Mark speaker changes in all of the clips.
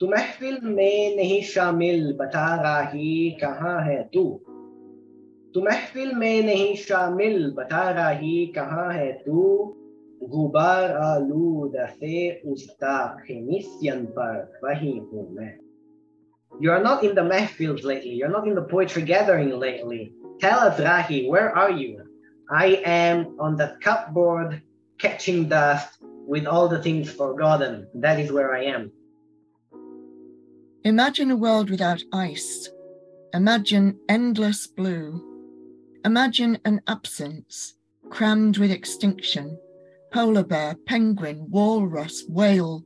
Speaker 1: तू महफिल में नहीं शामिल बता राही कहाँ है तू तू महफिल में नहीं शामिल बता राही कहाँ है तू गुबार आलूद से उस्ताख मिस्यन पर वही हूँ मैं You are not in the mahfils lately. You're not in the poetry gathering lately. Tell us, Rahi, where are you? I am on the cupboard catching dust with all the things forgotten. That is where I am.
Speaker 2: Imagine a world without ice. Imagine endless blue. Imagine an absence crammed with extinction. Polar bear, penguin, walrus, whale,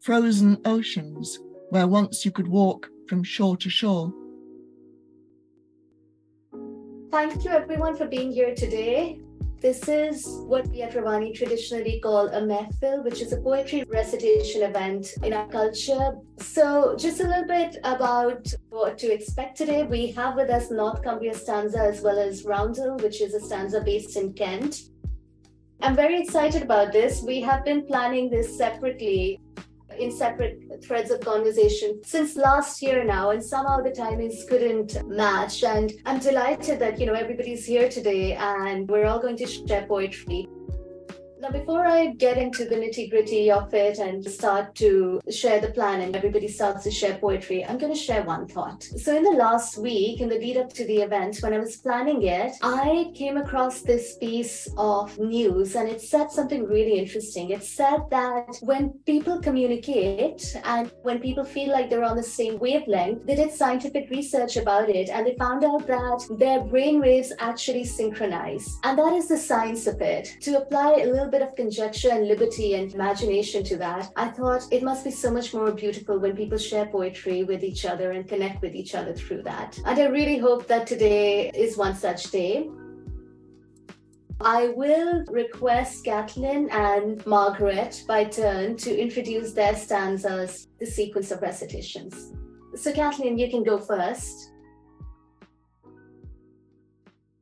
Speaker 2: frozen oceans where once you could walk from shore to shore.
Speaker 3: Thank you everyone for being here today. This is what we at Rawanee traditionally call a mehfil, which is a poetry recitation event in our culture. So, just a little bit about what to expect today. We have with us North Cumbria stanza as well as Roundel, which is a stanza based in Kent. I'm very excited about this. We have been planning this separately in separate threads of conversation since last year now and somehow the timings couldn't match. And i'm delighted that you know everybody's here today and we're all going to share poetry now, before I get into the nitty gritty of it and start to share the plan and everybody starts to share poetry, I'm going to share one thought. So, in the last week, in the lead up to the event, when I was planning it, I came across this piece of news and it said something really interesting. It said that when people communicate and when people feel like they're on the same wavelength, they did scientific research about it and they found out that their brain waves actually synchronize. And that is the science of it. To apply a little bit of conjecture and liberty and imagination to that, I thought it must be so much more beautiful when people share poetry with each other and connect with each other through that. And I really hope that today is one such day. I will request Kathleen and Margaret by turn to introduce their stanzas, the sequence of recitations. So, Kathleen, you can go first.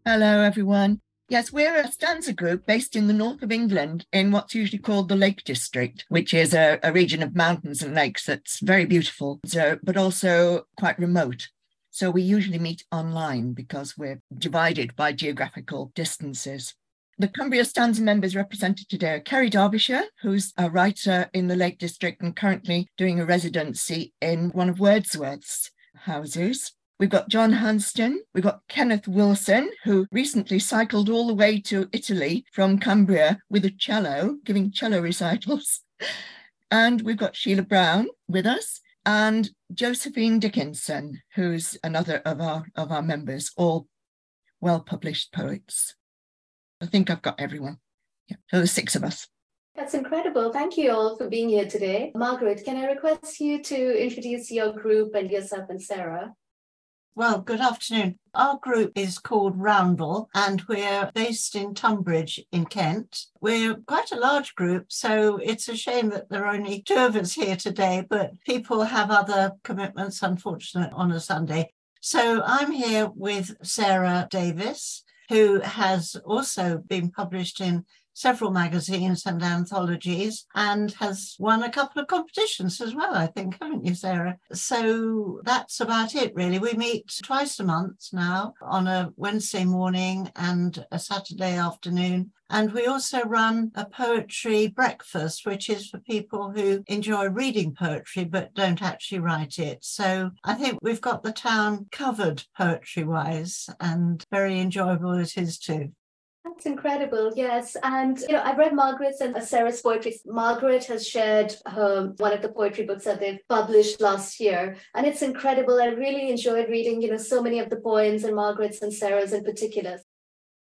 Speaker 2: Hello, everyone. Yes, we're a stanza group based in the north of England in what's usually called the Lake District, which is a, a region of mountains and lakes that's very beautiful, but also quite remote. So we usually meet online because we're divided by geographical distances. The Cumbria Stanza members represented today are Kerry Darbishire, who's a writer in the Lake District and currently doing a residency in one of Wordsworth's houses. We've got John Hanston. We've got Kenneth Wilson, who recently cycled all the way to Italy from Cumbria with a cello, giving cello recitals. And we've got Sheila Brown with us and Josephine Dickinson, who's another of our of our members, all well-published poets. I think I've got everyone. Yeah. So there's six of us.
Speaker 3: That's incredible. Thank you all for being here today. Margaret, can I request you to introduce your group and yourself and Sarah?
Speaker 4: Well, good afternoon. Our group is called Roundel and we're based in Tunbridge in Kent. We're quite a large group, so it's a shame that there are only two of us here today, but people have other commitments, unfortunate, on a Sunday. So I'm here with Sarah Davis, who has also been published in several magazines and anthologies and has won a couple of competitions as well, I think, haven't you, Sarah? So that's about it, really. We meet twice a month now on a Wednesday morning and a Saturday afternoon. And we also run a poetry breakfast, which is for people who enjoy reading poetry but don't actually write it. So I think we've got the town covered poetry wise, and very enjoyable it is too.
Speaker 3: That's incredible, yes. And you know, I've read Margaret's and uh, Sarah's poetry. Margaret has shared her one of the poetry books that they've published last year, and it's incredible. I really enjoyed reading, you know, so many of the poems and Margaret's and Sarah's in particular.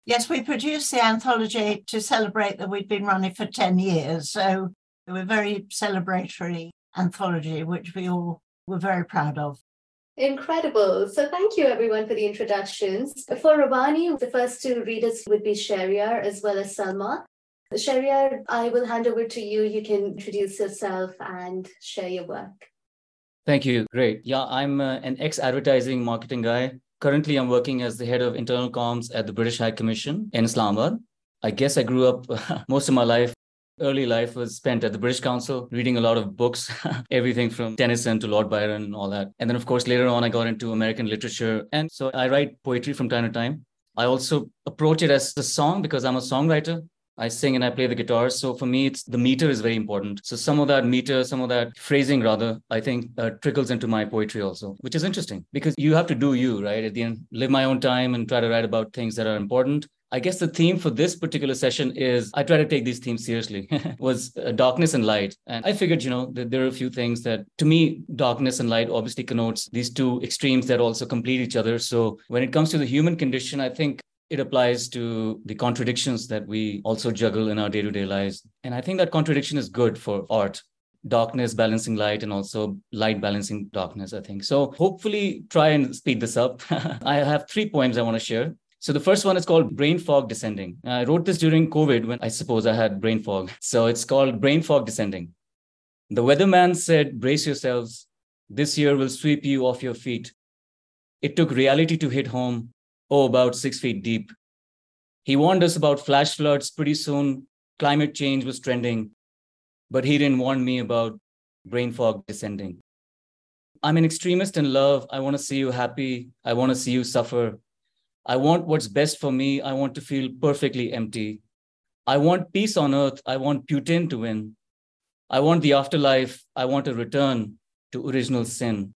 Speaker 4: Yes, we produced the anthology to celebrate that we'd been running for 10 years. So it was a very celebratory anthology, which we all were very proud of.
Speaker 3: Incredible. So thank you everyone for the introductions. For Rawanee, the first two readers would be Shahryar as well as Salma. Shahryar, I will hand over to you. You can introduce yourself and share your work.
Speaker 5: Thank you. Great. Yeah, I'm uh, an ex-advertising marketing guy. Currently, I'm working as the head of internal comms at the British High Commission in Islamabad. I guess I grew up most of my life early life was spent at the British Council, reading a lot of books, everything from Tennyson to Lord Byron and all that. And then, of course, later on, I got into American literature. And so I write poetry from time to time. I also approach it as a song because I'm a songwriter. I sing and I play the guitar. So for me, it's the meter is very important. So some of that meter, some of that phrasing, rather, I think uh, trickles into my poetry also, which is interesting because you have to do you, right? At the end, live my own time and try to write about things that are important. I guess the theme for this particular session is I try to take these themes seriously. was uh, darkness and light, and I figured, you know, that there are a few things that, to me, darkness and light obviously connotes these two extremes that also complete each other. So when it comes to the human condition, I think it applies to the contradictions that we also juggle in our day-to-day lives, and I think that contradiction is good for art darkness balancing light and also light balancing darkness i think so hopefully try and speed this up i have three poems i want to share so the first one is called Brain Fog Descending. I wrote this during COVID when I suppose I had brain fog. So it's called Brain Fog Descending. The weatherman said, Brace yourselves. This year will sweep you off your feet. It took reality to hit home, oh, about six feet deep. He warned us about flash floods pretty soon. Climate change was trending, but he didn't warn me about brain fog descending. I'm an extremist in love. I want to see you happy. I want to see you suffer. I want what's best for me. I want to feel perfectly empty. I want peace on earth. I want Putin to win. I want the afterlife. I want a return to original sin.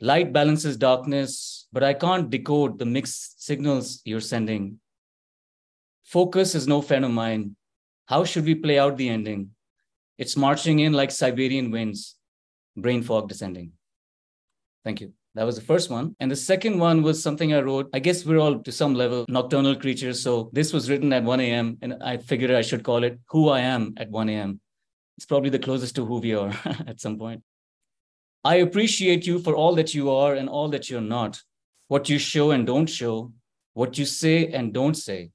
Speaker 5: Light balances darkness, but I can't decode the mixed signals you're sending. Focus is no friend of mine. How should we play out the ending? It's marching in like Siberian winds, brain fog descending. Thank you. That was the first one. And the second one was something I wrote. I guess we're all, to some level, nocturnal creatures. So this was written at 1 a.m. And I figured I should call it Who I Am at 1 a.m. It's probably the closest to who we are at some point. I appreciate you for all that you are and all that you're not, what you show and don't show, what you say and don't say.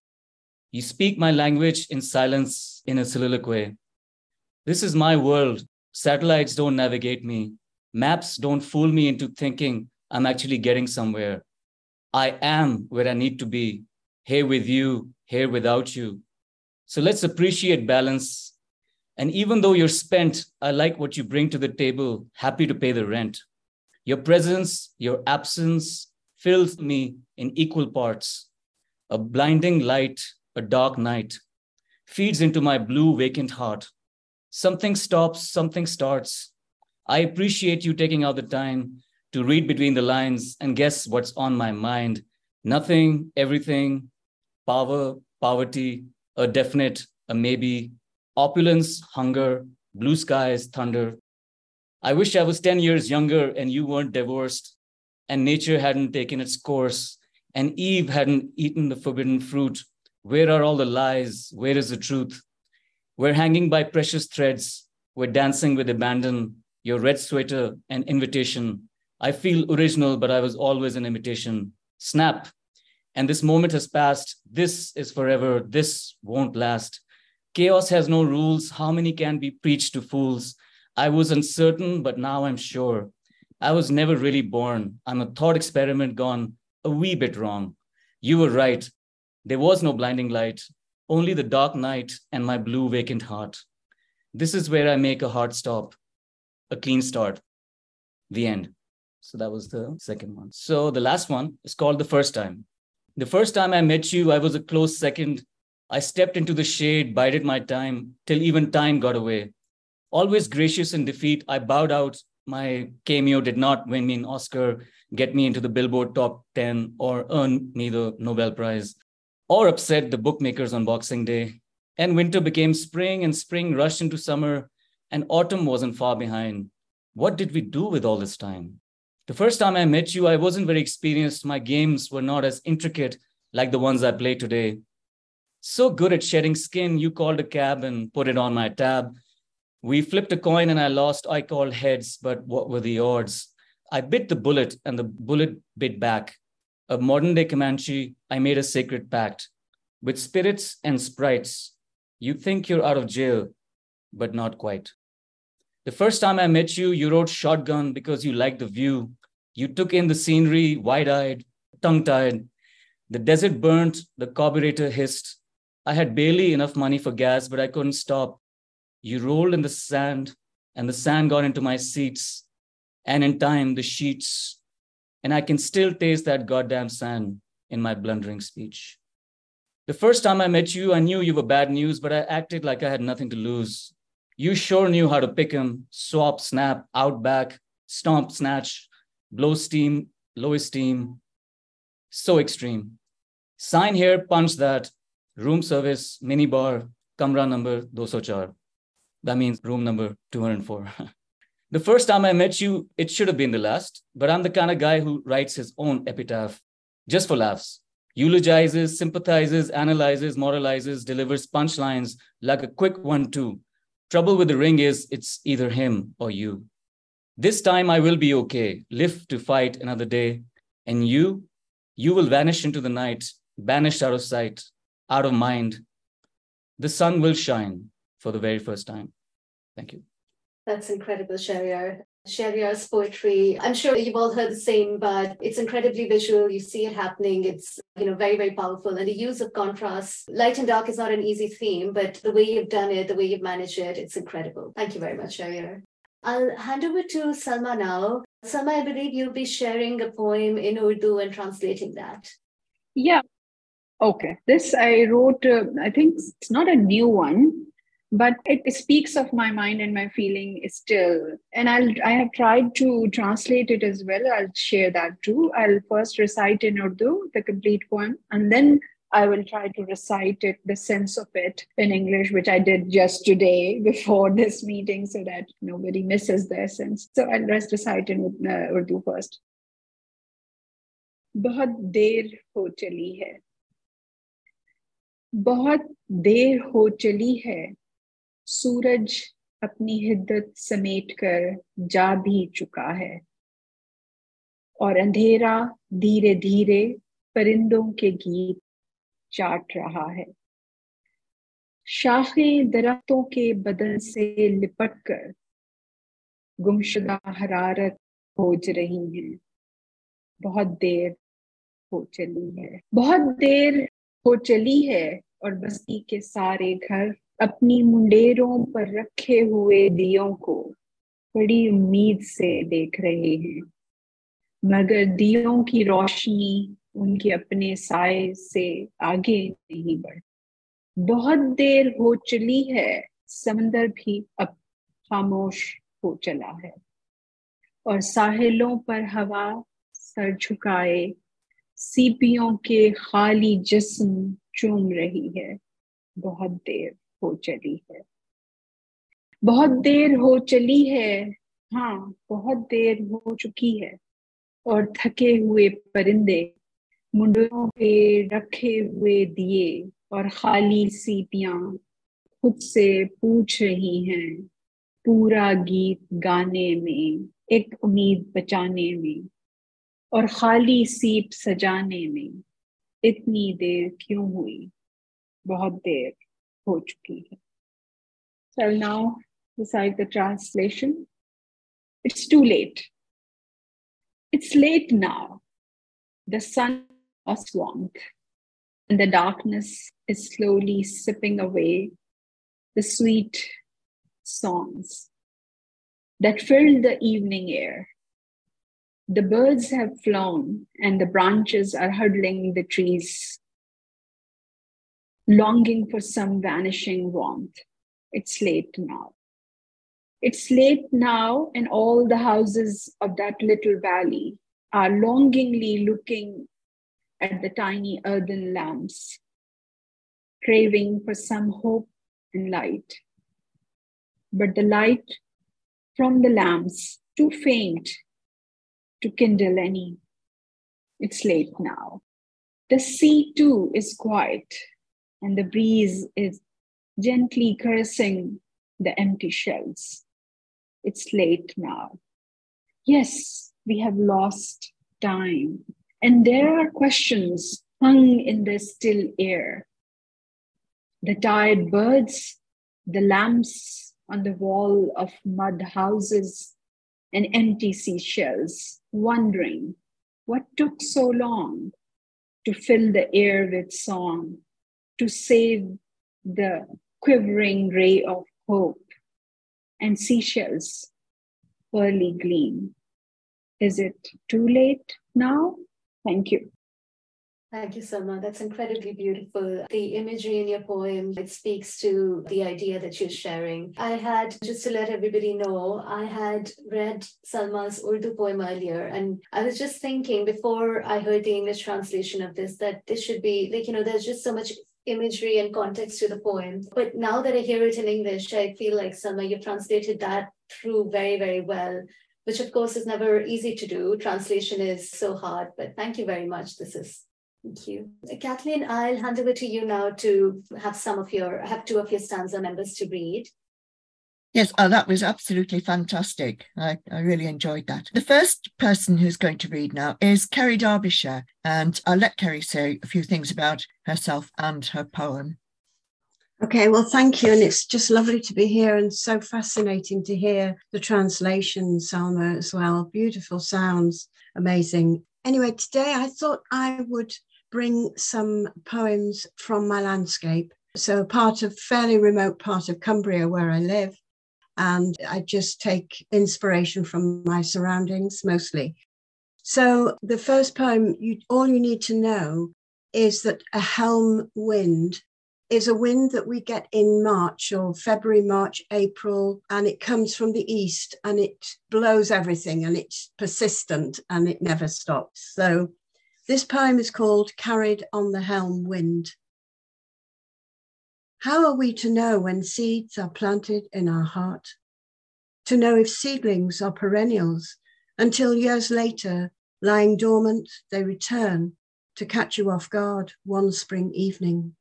Speaker 5: You speak my language in silence in a soliloquy. This is my world. Satellites don't navigate me. Maps don't fool me into thinking I'm actually getting somewhere. I am where I need to be, here with you, here without you. So let's appreciate balance. And even though you're spent, I like what you bring to the table, happy to pay the rent. Your presence, your absence fills me in equal parts. A blinding light, a dark night feeds into my blue, vacant heart. Something stops, something starts. I appreciate you taking out the time to read between the lines and guess what's on my mind. Nothing, everything, power, poverty, a definite, a maybe, opulence, hunger, blue skies, thunder. I wish I was 10 years younger and you weren't divorced, and nature hadn't taken its course, and Eve hadn't eaten the forbidden fruit. Where are all the lies? Where is the truth? We're hanging by precious threads. We're dancing with abandon, your red sweater, and invitation. I feel original, but I was always an imitation. Snap. And this moment has passed. This is forever. This won't last. Chaos has no rules. How many can be preached to fools? I was uncertain, but now I'm sure. I was never really born. I'm a thought experiment gone a wee bit wrong. You were right. There was no blinding light, only the dark night and my blue vacant heart. This is where I make a hard stop, a clean start, the end. So that was the second one. So the last one is called The First Time. The first time I met you, I was a close second. I stepped into the shade, bided my time, till even time got away. Always gracious in defeat, I bowed out. My cameo did not win me an Oscar, get me into the Billboard top 10, or earn me the Nobel Prize, or upset the bookmakers on Boxing Day. And winter became spring, and spring rushed into summer, and autumn wasn't far behind. What did we do with all this time? The first time I met you, I wasn't very experienced. My games were not as intricate like the ones I play today. So good at shedding skin, you called a cab and put it on my tab. We flipped a coin and I lost. I called heads, but what were the odds? I bit the bullet and the bullet bit back. A modern day Comanche, I made a sacred pact. With spirits and sprites, you think you're out of jail, but not quite. The first time I met you, you rode shotgun because you liked the view. You took in the scenery, wide eyed, tongue tied. The desert burnt, the carburetor hissed. I had barely enough money for gas, but I couldn't stop. You rolled in the sand, and the sand got into my seats, and in time, the sheets, and I can still taste that goddamn sand in my blundering speech. The first time I met you, I knew you were bad news, but I acted like I had nothing to lose. You sure knew how to pick him, swap, snap, out back, stomp, snatch, blow steam, low esteem. So extreme. Sign here, punch that, room service, mini bar, kamra number 204. That means room number 204. the first time I met you, it should have been the last, but I'm the kind of guy who writes his own epitaph just for laughs. Eulogizes, sympathizes, analyzes, moralizes, delivers punchlines like a quick one, two. Trouble with the ring is it's either him or you. This time I will be okay, live to fight another day. And you, you will vanish into the night, banished out of sight, out of mind, the sun will shine for the very first time. Thank you.
Speaker 3: That's incredible, Shahryar. Shahriyar's poetry, I'm sure you've all heard the same, but it's incredibly visual. You see it happening. It's, you know, very, very powerful. And the use of contrast, light and dark is not an easy theme, but the way you've done it, the way you've managed it, it's incredible. Thank you very much, Shahriyar. I'll hand over to Salma now. Salma, I believe you'll be sharing a poem in Urdu and translating that.
Speaker 6: Yeah, Okay, this I wrote, uh, I think it's not a new one, but it speaks of my mind and my feeling still. And I'll, I have tried to translate it as well. I'll share that too. I'll first recite in Urdu the complete poem, and then I will try to recite it, the sense of it in English, which I did just today before this meeting so that nobody misses the essence. So I'll just recite in uh, Urdu first. बहुत देर हो चली है बहुत देर हो चली है। सूरज अपनी हिद्दत समेट कर जा भी चुका है। और अंधेरा धीरे धीरे परिंदों के गीत चाट रहा है। शाखें दरख्तों के बदन से लिपट कर गुमशुदा हरारत खोज रही हैं। बहुत देर हो चली है। बहुत देर हो चली है और बस्ती के सारे घर अपनी मुंडेरों पर रखे हुए दियों को बड़ी उम्मीद से देख रहे हैं। मगर दियों की रोशनी उनके अपने साय से आगे नहीं बढ़। बहुत देर हो चली है, समंदर भी अब खामोश हो चला है। और साहिलों पर हवा सर झुकाए सीपियों के खाली जिस्म चूम रही है। बहुत देर हो चली है। बहुत देर हो चली है। हाँ बहुत देर हो चुकी है। और थके हुए परिंदे मुंडों पे रखे हुए दिए और खाली सीपियाँ खुद से पूछ रही हैं पूरा गीत गाने में, एक उम्मीद बचाने में। और खाली सीप सजाने में इतनी देर क्यों हुई बहुत देर हो चुकी है So now recite the translation. It's too late. It's late now. The sun was warmth, and the darkness is slowly sipping away the sweet songs that filled the evening air. the birds have flown, and the branches are huddling the trees, longing for some vanishing warmth. It's late now. It's late now, and all the houses of that little valley are longingly looking at the tiny earthen lamps, craving for some hope and light. But the light from the lamps, too faint to kindle any. It's late now. The sea too is quiet, and the breeze is gently caressing the empty shells. It's late now. Yes, we have lost time, and there are questions hung in the still air. The tired birds, the lamps on the wall of mud houses, and empty seashells, wondering what took so long to fill the air with song, to save the quivering ray of hope and seashells pearly gleam. Is it too late now? Thank you.
Speaker 3: Thank you, Salma. That's incredibly beautiful. The imagery in your poem, it speaks to the idea that you're sharing. I had, just to let everybody know, I had read Salma's Urdu poem earlier, and I was just thinking before I heard the English translation of this that this should be like, you know, there's just so much imagery and context to the poem. But now that I hear it in English, I feel like Salma, you've translated that through very, very well which of course is never easy to do. Translation is so hard, but thank you very much. This is Thank you. Kathleen, I'll hand over to you now to have some of your, have two of your stanza members to read.
Speaker 2: Yes, oh, that was absolutely fantastic. I, I really enjoyed that. The first person who's going to read now is Kerry Darbishire, and I'll let Kerry say a few things about herself and her poem.
Speaker 7: Okay, well, thank you. And it's just lovely to be here and so fascinating to hear the translation, Salma, as well. Beautiful sounds, amazing. Anyway, today I thought I would bring some poems from my landscape. So, part of fairly remote part of Cumbria where I live. And I just take inspiration from my surroundings mostly. So, the first poem, you, all you need to know is that a helm wind is a wind that we get in March or February, March, April, and it comes from the east and it blows everything and it's persistent and it never stops. So this poem is called Carried on the Helm Wind. How are we to know when seeds are planted in our heart? To know if seedlings are perennials until years later, lying dormant, they return to catch you off guard one spring evening.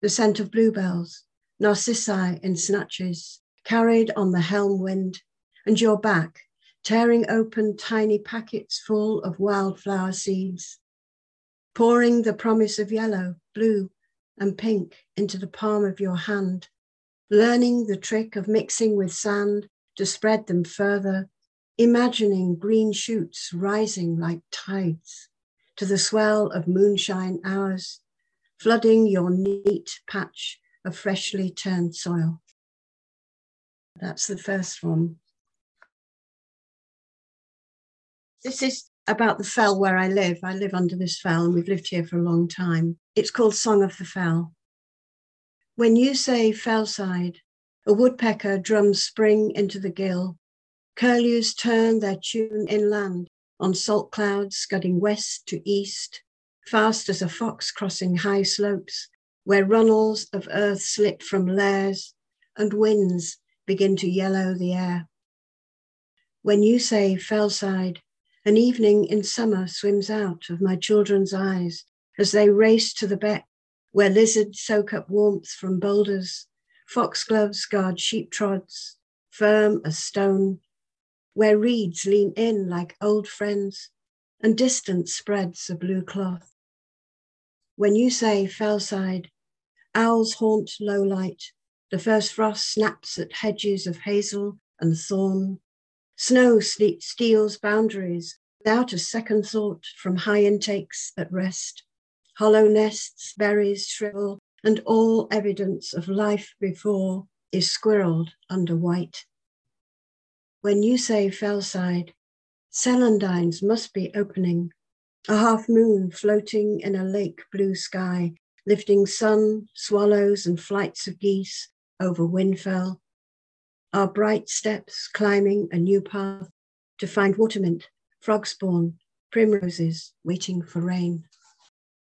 Speaker 7: The scent of bluebells, narcissi in snatches, carried on the helm wind, and your back tearing open tiny packets full of wildflower seeds, pouring the promise of yellow, blue, and pink into the palm of your hand, learning the trick of mixing with sand to spread them further, imagining green shoots rising like tides to the swell of moonshine hours, flooding your neat patch of freshly turned soil. That's the first one. This is about the fell where I live. I live under this fell and we've lived here for a long time. It's called Song of the Fell. When you say fellside, a woodpecker drums spring into the gill. Curlews turn their tune inland on salt clouds scudding west to east, fast as a fox crossing high slopes where runnels of earth slip from layers and winds begin to yellow the air. When you say fellside, an evening in summer swims out of my children's eyes as they race to the beck where lizards soak up warmth from boulders, foxgloves guard sheep trods, firm as stone, where reeds lean in like old friends and distance spreads a blue cloth. When you say fellside, owls haunt low light, the first frost snaps at hedges of hazel and thorn, Snow steals boundaries without a second thought from high intakes at rest. Hollow nests, berries shrivel, and all evidence of life before is squirreled under white. When you say fellside, celandines must be opening, a half moon floating in a lake blue sky, lifting sun, swallows, and flights of geese over Windfell our bright steps climbing a new path to find watermint, frog spawn, primroses waiting for rain.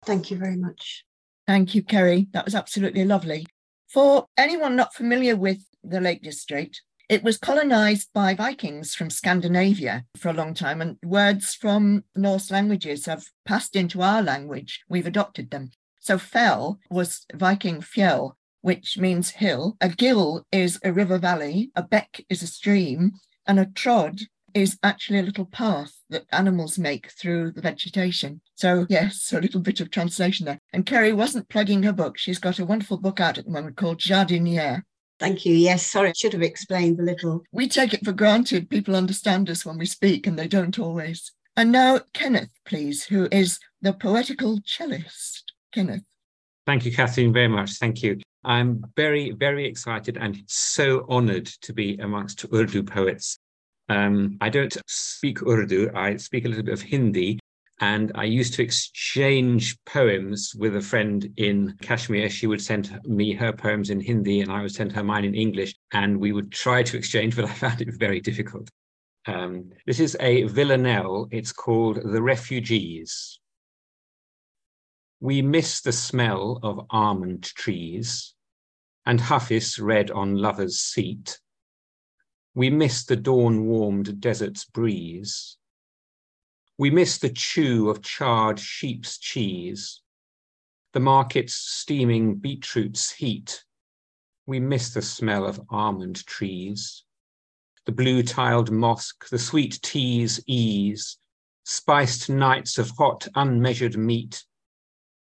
Speaker 7: Thank you very much.
Speaker 2: Thank you, Kerry. That was absolutely lovely. For anyone not familiar with the Lake District, it was colonized by Vikings from Scandinavia for a long time, and words from Norse languages have passed into our language. We've adopted them. So fell was Viking fjell, which means hill. A gill is a river valley, a beck is a stream, and a trod is actually a little path that animals make through the vegetation. So, yes, a little bit of translation there. And Kerry wasn't plugging her book. She's got a wonderful book out at the moment called Jardiniere.
Speaker 7: Thank you. Yes, sorry, I should have explained a little.
Speaker 2: We take it for granted people understand us when we speak, and they don't always. And now, Kenneth, please, who is the poetical cellist. Kenneth.
Speaker 8: Thank you, Kathleen, very much. Thank you. I'm very, very excited and so honored to be amongst Urdu poets. Um, I don't speak Urdu, I speak a little bit of Hindi, and I used to exchange poems with a friend in Kashmir. She would send me her poems in Hindi, and I would send her mine in English, and we would try to exchange, but I found it very difficult. Um, this is a villanelle. It's called The Refugees. We miss the smell of almond trees and Hafiz read on lover's seat. We miss the dawn-warmed desert's breeze. We miss the chew of charred sheep's cheese, the market's steaming beetroot's heat. We miss the smell of almond trees, the blue-tiled mosque, the sweet tea's ease, spiced nights of hot, unmeasured meat,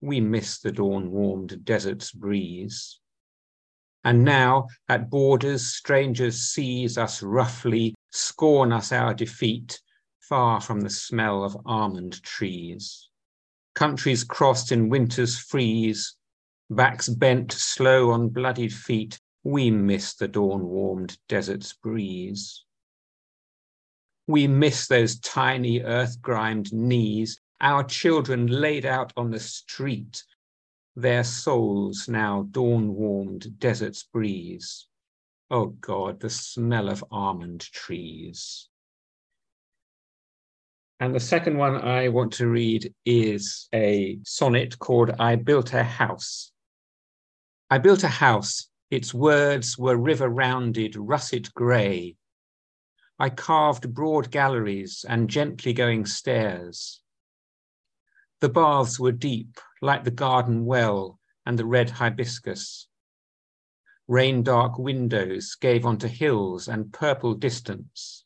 Speaker 8: we miss the dawn-warmed desert's breeze. And now, at borders, strangers seize us roughly, scorn us our defeat, far from the smell of almond trees. Countries crossed in winter's freeze, backs bent slow on bloodied feet, we miss the dawn-warmed desert's breeze. We miss those tiny earth-grimed knees our children laid out on the street, their souls now dawn-warmed desert's breeze. Oh God, the smell of almond trees. And the second one I want to read is a sonnet called I Built a House. I built a house, its words were river rounded, russet grey. I carved broad galleries and gently going stairs. The baths were deep, like the garden well and the red hibiscus. Rain dark windows gave onto hills and purple distance.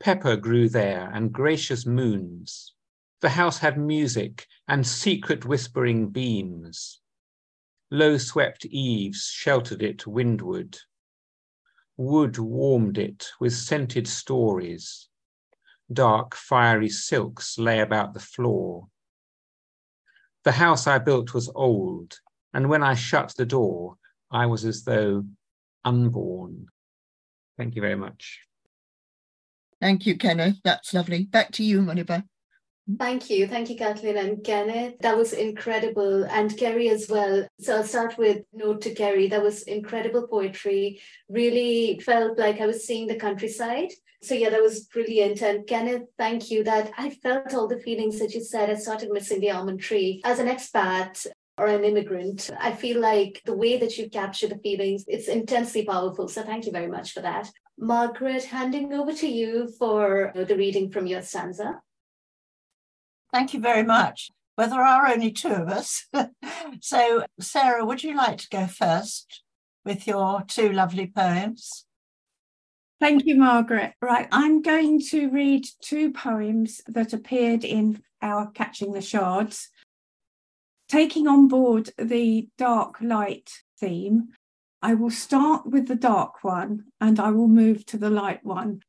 Speaker 8: Pepper grew there and gracious moons. The house had music and secret whispering beams. Low swept eaves sheltered it windward. Wood warmed it with scented stories. Dark fiery silks lay about the floor. The house I built was old, and when I shut the door, I was as though unborn. Thank you very much.
Speaker 2: Thank you, Kenneth. That's lovely. Back to you, Muniba.
Speaker 3: Thank you. Thank you, Kathleen and Kenneth. That was incredible. And Kerry as well. So I'll start with note to Kerry. That was incredible poetry. Really felt like I was seeing the countryside. So yeah, that was brilliant. And Kenneth, thank you. That I felt all the feelings that you said. I started missing the almond tree. As an expat, or an immigrant. I feel like the way that you capture the feelings, it's intensely powerful. So thank you very much for that. Margaret, handing over to you for the reading from your stanza.
Speaker 4: Thank you very much. Well, there are only two of us. so, Sarah, would you like to go first with your two lovely poems?
Speaker 9: Thank you, Margaret. Right, I'm going to read two poems that appeared in our Catching the Shards. Taking on board the dark light theme, I will start with the dark one and I will move to the light one.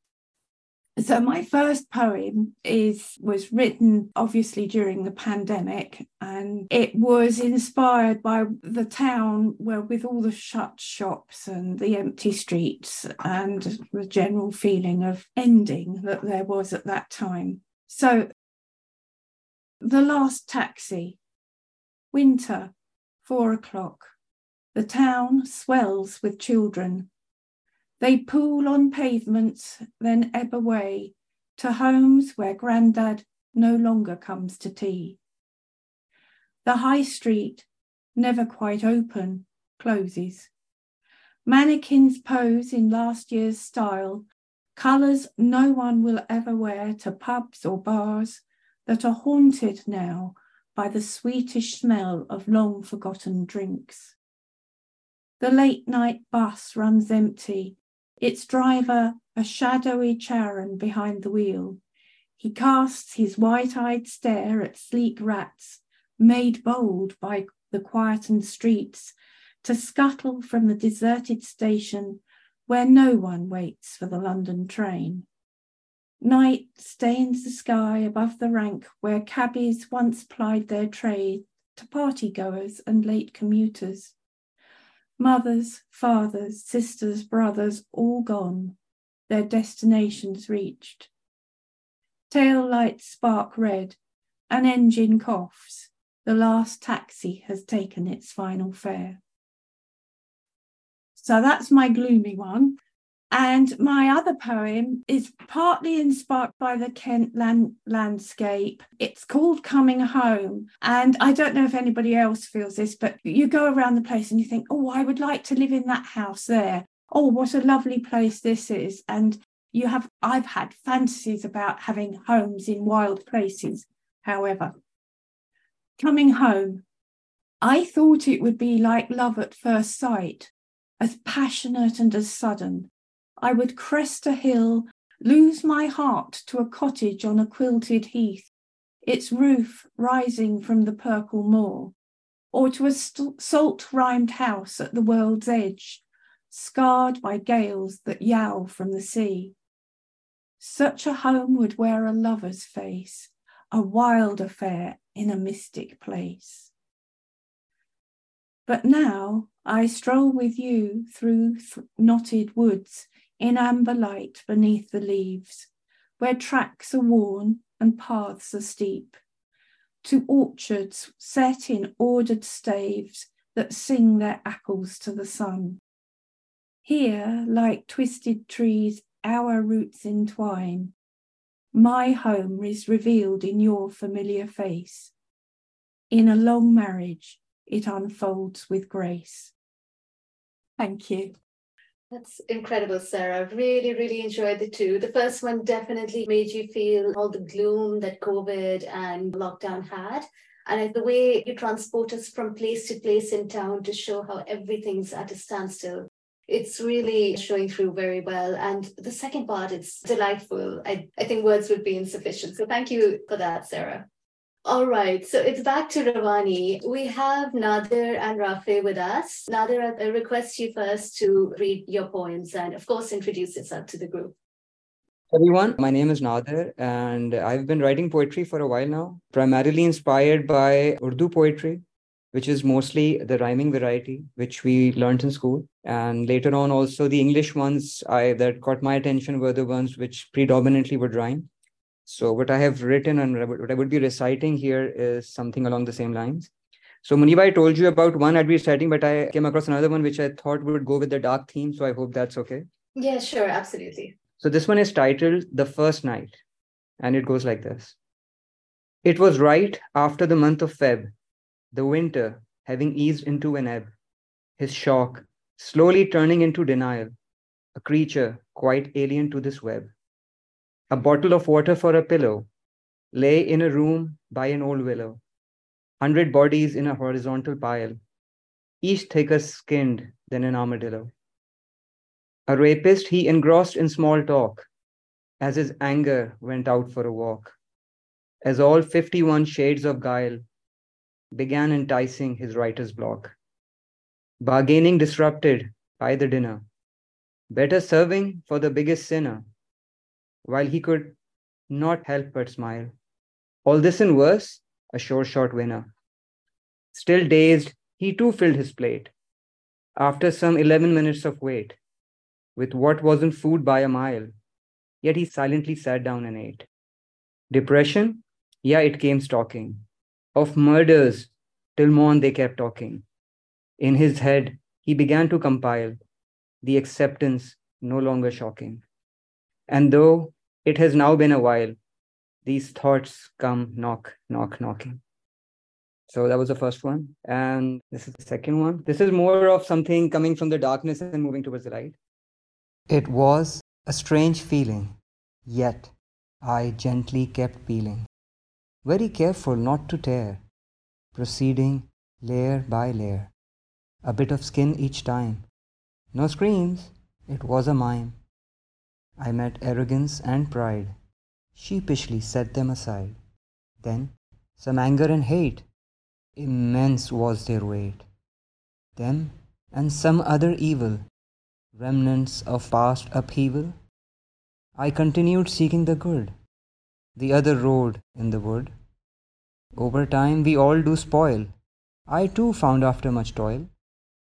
Speaker 9: So my first poem is was written obviously during the pandemic and it was inspired by the town where with all the shut shops and the empty streets and the general feeling of ending that there was at that time. So the last taxi, winter, four o'clock. The town swells with children they pool on pavements, then ebb away to homes where Grandad no longer comes to tea. The high street, never quite open, closes. Mannequins pose in last year's style, colours no one will ever wear to pubs or bars that are haunted now by the sweetish smell of long forgotten drinks. The late night bus runs empty, its driver a shadowy Charon behind the wheel. He casts his white eyed stare at sleek rats, made bold by the quietened streets, to scuttle from the deserted station where no one waits for the London train. Night stains the sky above the rank where cabbies once plied their trade to party goers and late commuters. Mothers, fathers, sisters, brothers, all gone, their destinations reached. Tail lights spark red, an engine coughs, the last taxi has taken its final fare. So that's my gloomy one. And my other poem is partly inspired by the Kent land- landscape. It's called Coming Home. And I don't know if anybody else feels this, but you go around the place and you think, oh, I would like to live in that house there. Oh, what a lovely place this is. And you have, I've had fantasies about having homes in wild places. However, coming home, I thought it would be like love at first sight, as passionate and as sudden I would crest a hill, lose my heart to a cottage on a quilted heath, its roof rising from the purple moor, or to a st- salt rimed house at the world's edge, scarred by gales that yowl from the sea. Such a home would wear a lover's face, a wild affair in a mystic place. But now I stroll with you through th- knotted woods in amber light beneath the leaves, where tracks are worn and paths are steep, to orchards set in ordered staves that sing their echoes to the sun. Here, like twisted trees, our roots entwine. My home is revealed in your familiar face. In a long marriage, it unfolds with grace. Thank you.
Speaker 3: That's incredible, Sarah. Really, really enjoyed the two. The first one definitely made you feel all the gloom that COVID and lockdown had. And the way you transport us from place to place in town to show how everything's at a standstill. It's really showing through very well. And the second part, it's delightful. I, I think words would be insufficient. So thank you for that, Sarah. All right, so it's back to Rawanee. We have Nadir and Rafe with us. Nadir, I request you first to read your poems and, of course, introduce yourself to the group.
Speaker 10: Everyone, my name is Nadir, and I've been writing poetry for a while now, primarily inspired by Urdu poetry, which is mostly the rhyming variety, which we learned in school. And later on, also the English ones I, that caught my attention were the ones which predominantly would rhyme. So what I have written and what I would be reciting here is something along the same lines. So Muniba, I told you about one I'd be reciting, but I came across another one which I thought would go with the dark theme. So I hope that's okay.
Speaker 3: Yeah, sure, absolutely.
Speaker 10: So this one is titled The First Night, and it goes like this. It was right after the month of Feb, the winter having eased into an ebb, his shock slowly turning into denial, a creature quite alien to this web a bottle of water for a pillow, lay in a room by an old willow, hundred bodies in a horizontal pile, each thicker skinned than an armadillo. A rapist he engrossed in small talk, as his anger went out for a walk, as all 51 shades of guile began enticing his writer's block. Bargaining disrupted by the dinner, better serving for the biggest sinner while he could not help but smile. All this and worse, a sure shot winner. Still dazed, he too filled his plate. After some 11 minutes of wait, with what wasn't food by a mile, yet he silently sat down and ate. Depression? Yeah, it came stalking. Of murders, till morn they kept talking. In his head, he began to compile the acceptance no longer shocking. And though it has now been a while. These thoughts come knock, knock, knocking. So that was the first one. And this is the second one. This is more of something coming from the darkness and moving towards the light. It was a strange feeling, yet I gently kept peeling, very careful not to tear, proceeding layer by layer, a bit of skin each time. No screams, it was a mime. I met arrogance and pride, sheepishly set them aside. Then some anger and hate, immense was their weight. Them and some other evil, remnants of past upheaval. I continued seeking the good, the other road in the wood. Over time we all do spoil, I too found after much toil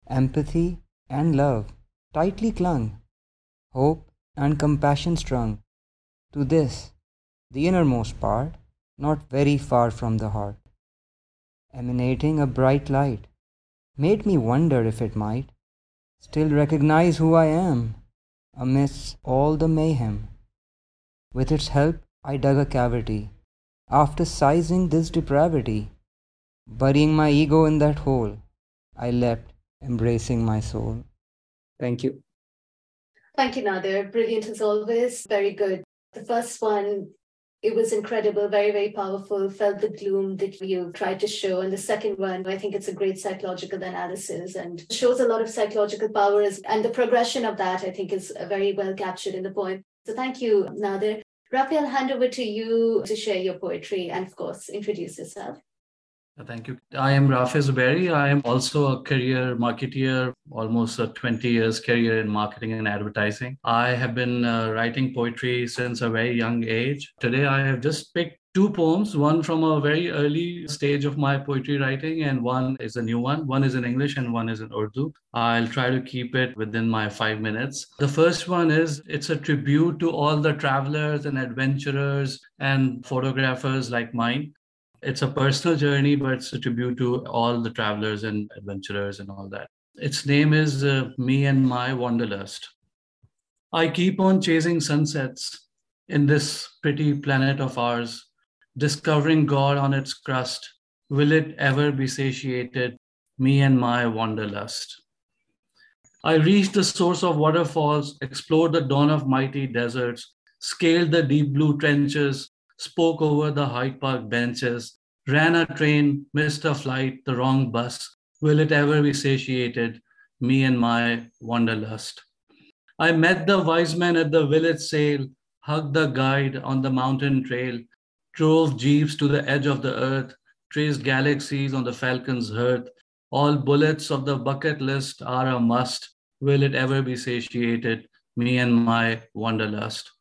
Speaker 10: empathy and love tightly clung, hope and compassion strung to this, the innermost part, not very far from the heart, emanating a bright light, made me wonder if it might still recognize who I am amidst all the mayhem. With its help, I dug a cavity. After sizing this depravity, burying my ego in that hole, I leapt, embracing my soul. Thank you.
Speaker 3: Thank you, Nadir. Brilliant as always. Very good. The first one, it was incredible, very, very powerful, felt the gloom that you tried to show. And the second one, I think it's a great psychological analysis and shows a lot of psychological powers. And the progression of that, I think, is very well captured in the poem. So thank you, Nadir. I'll hand over to you to share your poetry and, of course, introduce yourself.
Speaker 11: Thank you. I am Rafi Zuberi. I am also a career marketeer, almost a 20 years career in marketing and advertising. I have been uh, writing poetry since a very young age. Today, I have just picked two poems, one from a very early stage of my poetry writing, and one is a new one. One is in English and one is in Urdu. I'll try to keep it within my five minutes. The first one is it's a tribute to all the travelers and adventurers and photographers like mine it's a personal journey, but it's a tribute to all the travelers and adventurers and all that. Its name is uh, Me and My Wanderlust. I keep on chasing sunsets in this pretty planet of ours, discovering God on its crust. Will it ever be satiated? Me and my wanderlust. I reached the source of waterfalls, explored the dawn of mighty deserts, scaled the deep blue trenches, spoke over the Hyde Park benches, ran a train, missed a flight, the wrong bus. Will it ever be satiated? Me and my wanderlust. I met the wise men at the village sale, hugged the guide on the mountain trail, drove jeeps to the edge of the earth, traced galaxies on the falcon's hearth. All bullets of the bucket list are a must. Will it ever be satiated? Me and my wanderlust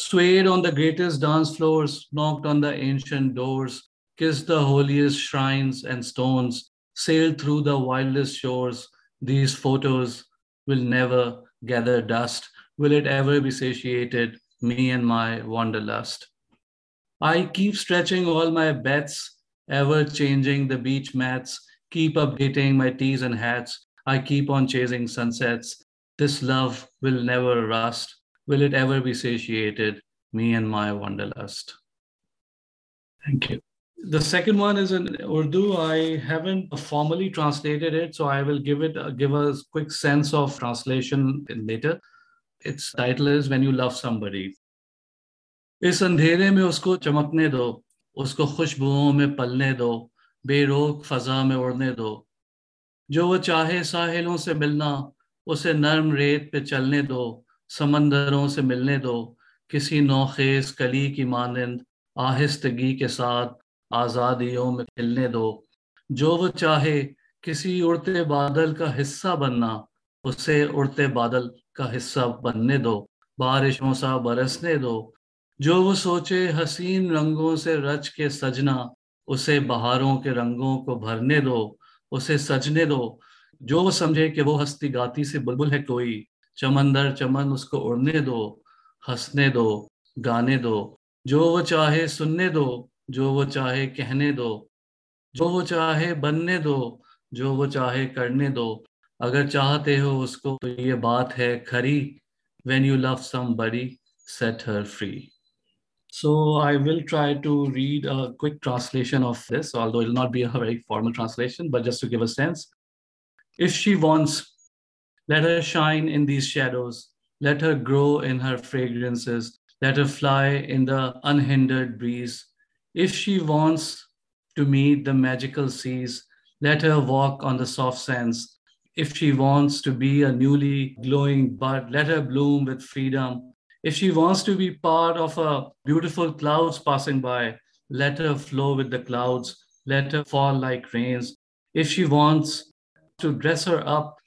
Speaker 11: swayed on the greatest dance floors, knocked on the ancient doors, kissed the holiest shrines and stones, sailed through the wildest shores. These photos will never gather dust. Will it ever be satiated? Me and my wanderlust. I keep stretching all my bets, ever changing the beach mats, keep updating my teas and hats. I keep on chasing sunsets. This love will never rust Will it ever be satiated? Me and my wanderlust. Thank you. The second one is in Urdu. I haven't formally translated it, so I will give it give a quick sense of translation later. Its title is When You Love Somebody. इस अंधेरे में उसको चमकने दो उसको खुशबुओं में पलने दो बेरोक फजा में उड़ने दो जो वो चाहे साहिलों से मिलना उसे नर्म रेत पे चलने दो समंदरों से मिलने दो। किसी नौखेज कली की मानंद आहिस्तगी के साथ आज़ादियों में खिलने दो। जो वो चाहे किसी उड़ते बादल का हिस्सा बनना, उसे उड़ते बादल का हिस्सा बनने दो। बारिशों सा बरसने दो। जो वो सोचे हसीन रंगों से रच के सजना, उसे बहारों के रंगों को भरने दो, उसे सजने दो। जो वो समझे कि वो हस्ती गाती से बुलबुल है कोई चमन दर चमन उसको उड़ने दो, हंसने दो, गाने दो। जो वो चाहे सुनने दो, जो वो चाहे कहने दो। जो वो चाहे बनने दो, जो वो चाहे करने दो। अगर चाहते हो उसको तो ये बात है खरी। When you love somebody set her free so I will try to read a quick translation of this although will not be a very formal translation but just to give a sense if she wants let her shine in these shadows. Let her grow in her fragrances. Let her fly in the unhindered breeze. If she wants to meet the magical seas, let her walk on the soft sands. If she wants to be a newly glowing bud, let her bloom with freedom. If she wants to be part of a beautiful clouds passing by, let her flow with the clouds. Let her fall like rains. If she wants to dress her up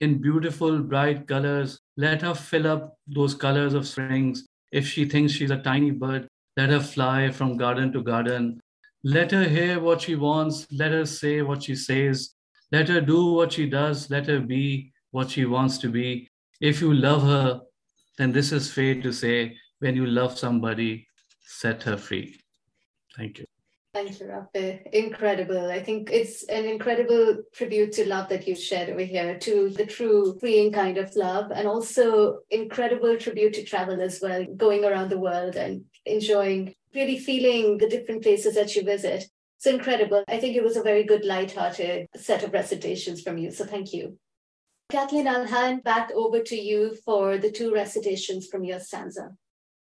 Speaker 11: in beautiful, bright colors. Let her fill up those colors of springs. If she thinks she's a tiny bird, let her fly from garden to garden. Let her hear what she wants. Let her say what she says. Let her do what she does. Let her be what she wants to be. If you love her, then this is fair to say when you love somebody, set her free. Thank you.
Speaker 3: Thank you, Rafi. Incredible. I think it's an incredible tribute to love that you've shared over here, to the true freeing kind of love, and also incredible tribute to travel as well, going around the world and enjoying, really feeling the different places that you visit. It's incredible. I think it was a very good, light-hearted set of recitations from you. So thank you. Kathleen, I'll hand back over to you for the two recitations from your stanza.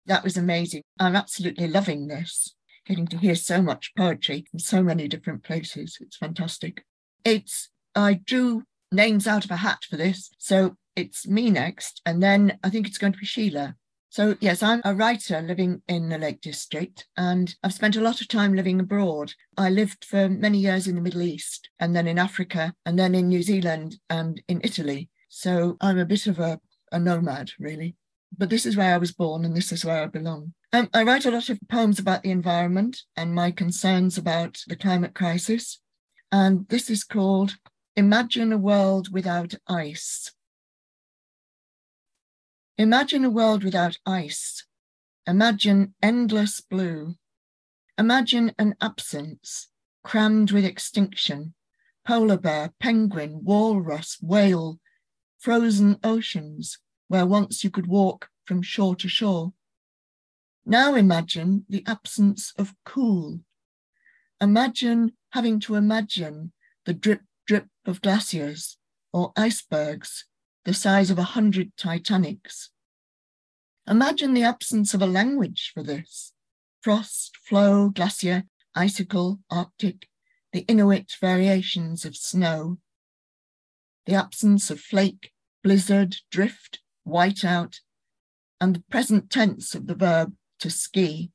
Speaker 2: That was amazing. I'm absolutely loving this getting to hear so much poetry from so many different places. It's fantastic. It's, I drew names out of a hat for this. So it's me next, and then I think it's going to be Sheila. So, yes, I'm a writer living in the Lake District, and I've spent a lot of time living abroad. I lived for many years in the Middle East, and then in Africa, and then in New Zealand and in Italy. So, I'm a bit of a, a nomad, really. But this is where I was born, and this is where I belong. Um, I write a lot of poems about the environment and my concerns about the climate crisis. And this is called Imagine a World Without Ice. Imagine a world without ice. Imagine endless blue. Imagine an absence crammed with extinction, polar bear, penguin, walrus, whale, frozen oceans where once you could walk from shore to shore. Now imagine the absence of cool. Imagine having to imagine the drip drip of glaciers or icebergs the size of a hundred Titanics. Imagine the absence of a language for this. Frost, flow, glacier, icicle, arctic, the Inuit variations of snow. The absence of flake, blizzard, drift, whiteout, and the present tense of the verb to ski.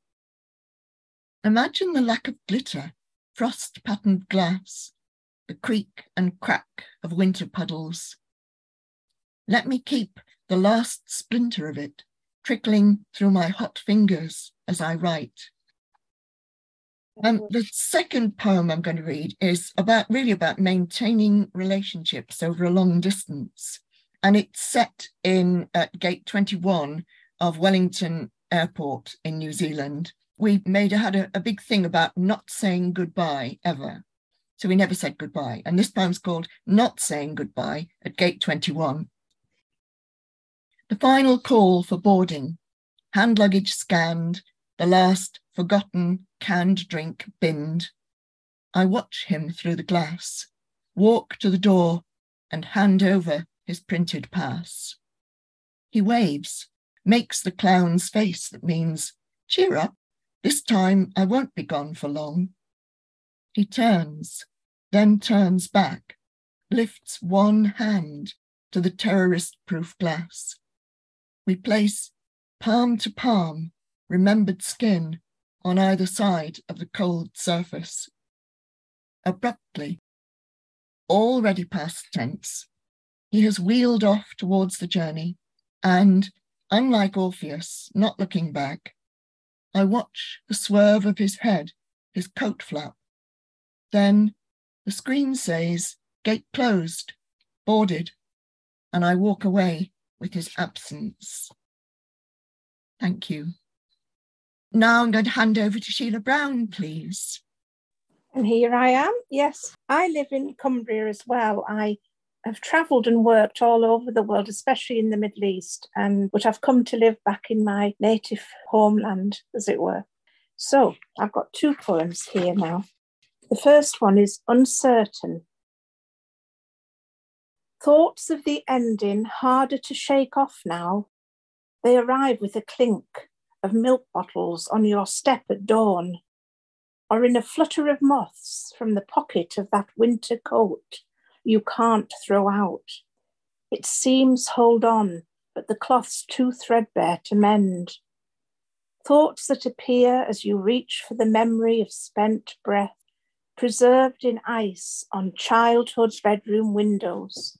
Speaker 2: Imagine the lack of glitter, frost patterned glass, the creak and crack of winter puddles. Let me keep the last splinter of it trickling through my hot fingers as I write. Um, the second poem I'm going to read is about really about maintaining relationships over a long distance. And it's set in at gate 21 of Wellington airport in New Zealand, we made had a, a big thing about not saying goodbye ever. So we never said goodbye. And this poem's called Not Saying Goodbye at Gate 21. The final call for boarding, hand luggage scanned, the last forgotten canned drink binned. I watch him through the glass, walk to the door and hand over his printed pass. He waves, makes the clown's face that means, cheer up, this time I won't be gone for long. He turns, then turns back, lifts one hand to the terrorist proof glass. We place palm to palm, remembered skin on either side of the cold surface. Abruptly, already past tense, he has wheeled off towards the journey and Unlike Orpheus, not looking back, I watch the swerve of his head, his coat flap. Then the screen says, gate closed, boarded, and I walk away with his absence. Thank you. Now I'm going to hand over to Sheila Brown, please.
Speaker 12: And here I am. Yes, I live in Cumbria as well. I have travelled and worked all over the world, especially in the Middle East, and but I've come to live back in my native homeland, as it were. So I've got two poems here now. The first one is Uncertain. Thoughts of the ending harder to shake off now. They arrive with a clink of milk bottles on your step at dawn, or in a flutter of moths from the pocket of that winter coat you can't throw out. It seems hold on, but the cloth's too threadbare to mend. Thoughts that appear as you reach for the memory of spent breath, preserved in ice on childhood's bedroom windows,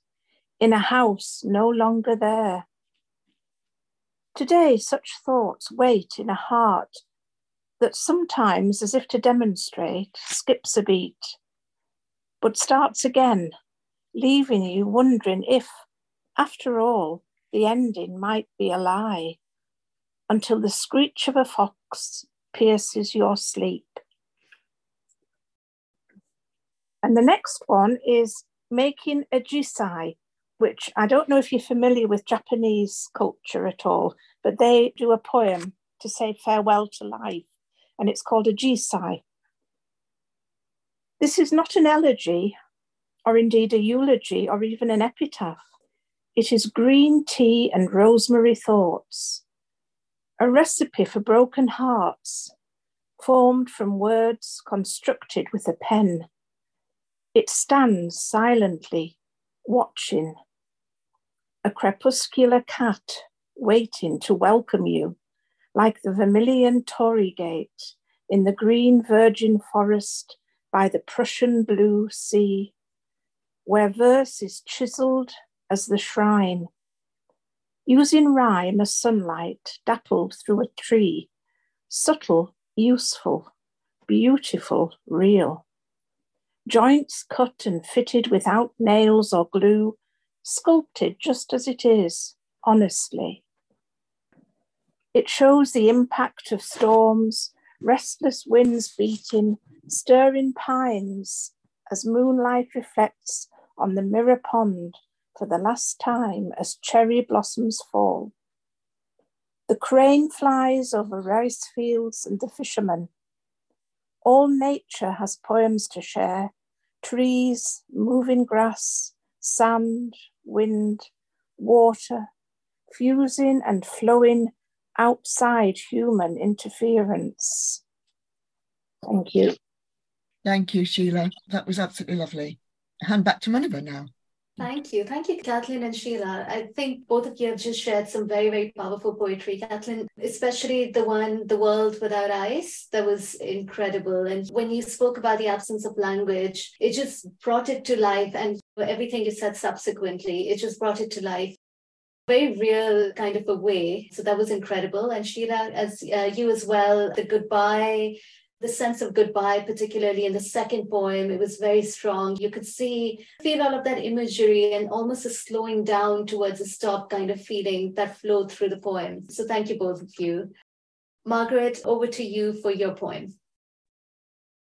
Speaker 12: in a house no longer there. Today, such thoughts wait in a heart that sometimes, as if to demonstrate, skips a beat, but starts again, leaving you wondering if, after all, the ending might be a lie, until the screech of a fox pierces your sleep. And the next one is making a jisei, which I don't know if you're familiar with Japanese culture at all, but they do a poem to say farewell to life, and it's called a jisei. This is not an elegy, or indeed a eulogy, or even an epitaph. It is green tea and rosemary thoughts, a recipe for broken hearts, formed from words constructed with a pen. It stands silently, watching, a crepuscular cat waiting to welcome you, like the vermilion Torii gate in the green virgin forest by the Prussian blue sea, where verse is chiseled as the shrine, using rhyme as sunlight dappled through a tree, subtle, useful, beautiful, real. Joints cut and fitted without nails or glue, sculpted just as it is, honestly. It shows the impact of storms, restless winds beating, stirring pines as moonlight reflects on the mirror pond for the last time as cherry blossoms fall. The crane flies over rice fields and the fishermen. All nature has poems to share trees, moving grass, sand, wind, water, fusing and flowing outside human interference. Thank you.
Speaker 2: Thank you, Sheila. That was absolutely lovely. Hand back to Muniba now.
Speaker 3: Thank you. Thank you, Kathleen and Sheila. I think both of you have just shared some very, very powerful poetry. Kathleen, especially the one, The World Without Ice, that was incredible. And when you spoke about the absence of language, it just brought it to life. And everything you said subsequently, it just brought it to life very real kind of a way. So that was incredible. And Sheila, as uh, you as well, the goodbye, the sense of goodbye, particularly in the second poem, it was very strong. You could see, feel all of that imagery and almost a slowing down towards a stop kind of feeling that flowed through the poem. So thank you both of you. Margaret, over to you for your poem.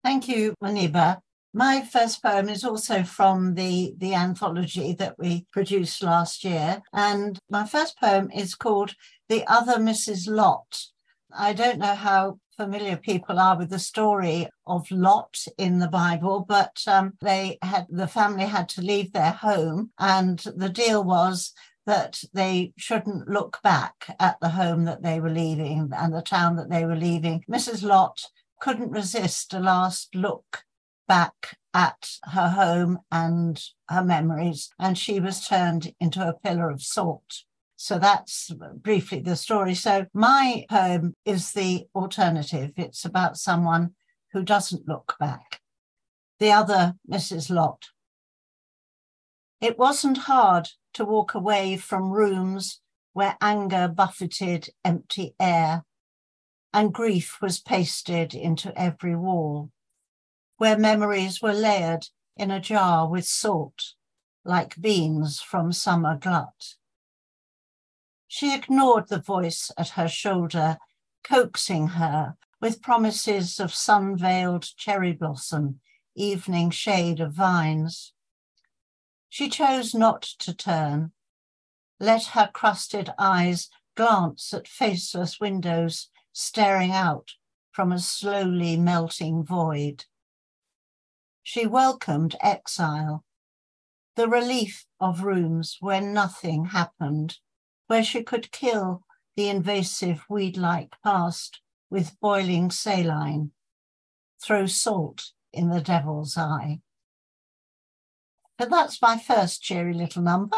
Speaker 4: Thank you, Muniba. My first poem is also from the, the anthology that we produced last year. And my first poem is called The Other Mrs. Lot. I don't know how familiar people are with the story of Lot in the Bible, but um, they had the family had to leave their home, and the deal was that they shouldn't look back at the home that they were leaving and the town that they were leaving. Mrs. Lot couldn't resist a last look back at her home and her memories, and she was turned into a pillar of salt. So that's briefly the story. So my poem is the alternative. It's about someone who doesn't look back. The other, Mrs. Lot. It wasn't hard to walk away from rooms where anger buffeted empty air and grief was pasted into every wall, where memories were layered in a jar with salt, like beans from summer glut she ignored the voice at her shoulder, coaxing her with promises of sun veiled cherry blossom, evening shade of vines. She chose not to turn, let her crusted eyes glance at faceless windows staring out from a slowly melting void. She welcomed exile, the relief of rooms where nothing happened where she could kill the invasive weed like past with boiling saline, throw salt in the devil's eye. But that's my first cheery little number.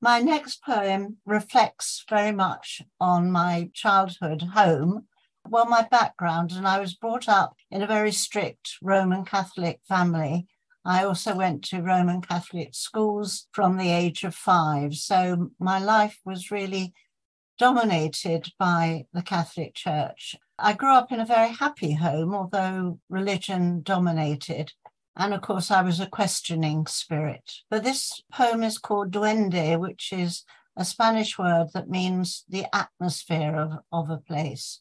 Speaker 4: My next poem reflects very much on my childhood home, well, my background, and I was brought up in a very strict Roman Catholic family I also went to Roman Catholic schools from the age of five. So my life was really dominated by the Catholic Church. I grew up in a very happy home, although religion dominated. And of course, I was a questioning spirit. But this poem is called Duende, which is a Spanish word that means the atmosphere of, of a place.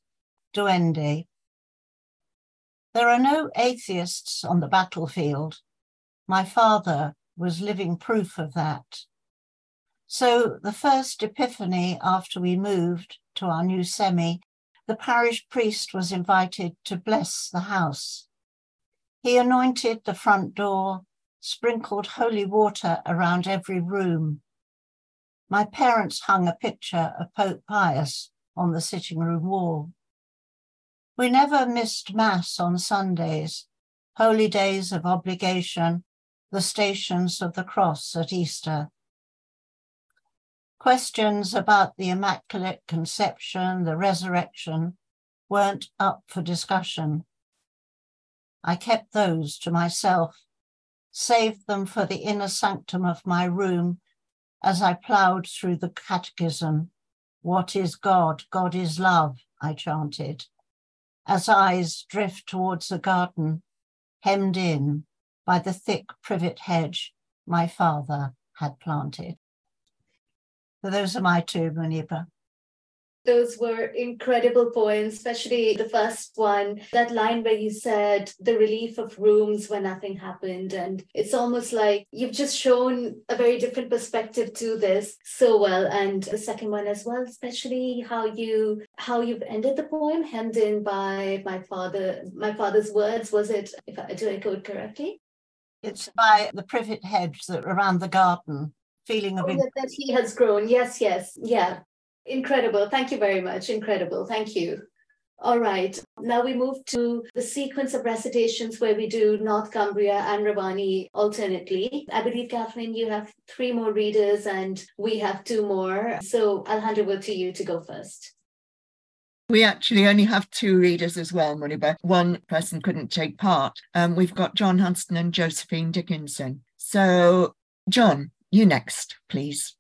Speaker 4: Duende. There are no atheists on the battlefield. My father was living proof of that. So, the first epiphany after we moved to our new semi, the parish priest was invited to bless the house. He anointed the front door, sprinkled holy water around every room. My parents hung a picture of Pope Pius on the sitting room wall. We never missed Mass on Sundays, holy days of obligation, the stations of the cross at Easter. Questions about the Immaculate Conception, the resurrection, weren't up for discussion. I kept those to myself, saved them for the inner sanctum of my room as I ploughed through the catechism. What is God? God is love, I chanted, as eyes drift towards the garden, hemmed in by the thick privet hedge my father had planted. So those are my two, Muniba.
Speaker 3: Those were incredible poems, especially the first one, that line where you said the relief of rooms when nothing happened. And it's almost like you've just shown a very different perspective to this so well. And the second one as well, especially how you how you've ended the poem, hemmed in by my father, my father's words. Was it if I do I quote correctly?
Speaker 4: It's by the privet hedge that around the garden feeling of
Speaker 3: oh, that, that he has grown. Yes, yes, yeah. Incredible. Thank you very much. Incredible. Thank you. All right. Now we move to the sequence of recitations where we do North Cumbria and Rawanee alternately. I believe, Kathleen, you have three more readers and we have two more. So I'll hand over to you to go first.
Speaker 2: We actually only have two readers as well, Muniba. One person couldn't take part. Um, we've got John Hunston and Josephine Dickinson. So, John, you next, please.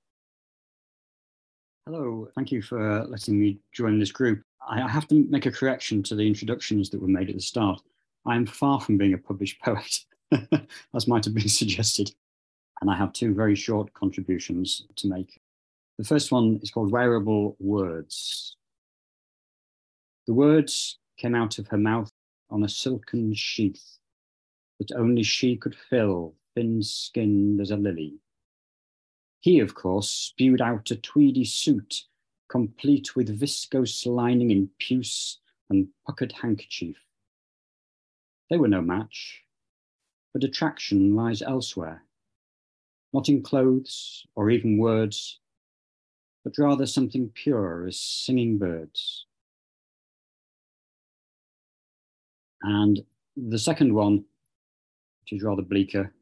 Speaker 13: Hello, thank you for letting me join this group. I have to make a correction to the introductions that were made at the start. I am far from being a published poet, as might have been suggested. And I have two very short contributions to make. The first one is called Wearable Words. The words came out of her mouth on a silken sheath that only she could fill, thin skinned as a lily. He, of course, spewed out a tweedy suit, complete with viscose lining in puce and puckered handkerchief. They were no match, but attraction lies elsewhere, not in clothes or even words, but rather something pure as singing birds. And the second one, which is rather bleaker,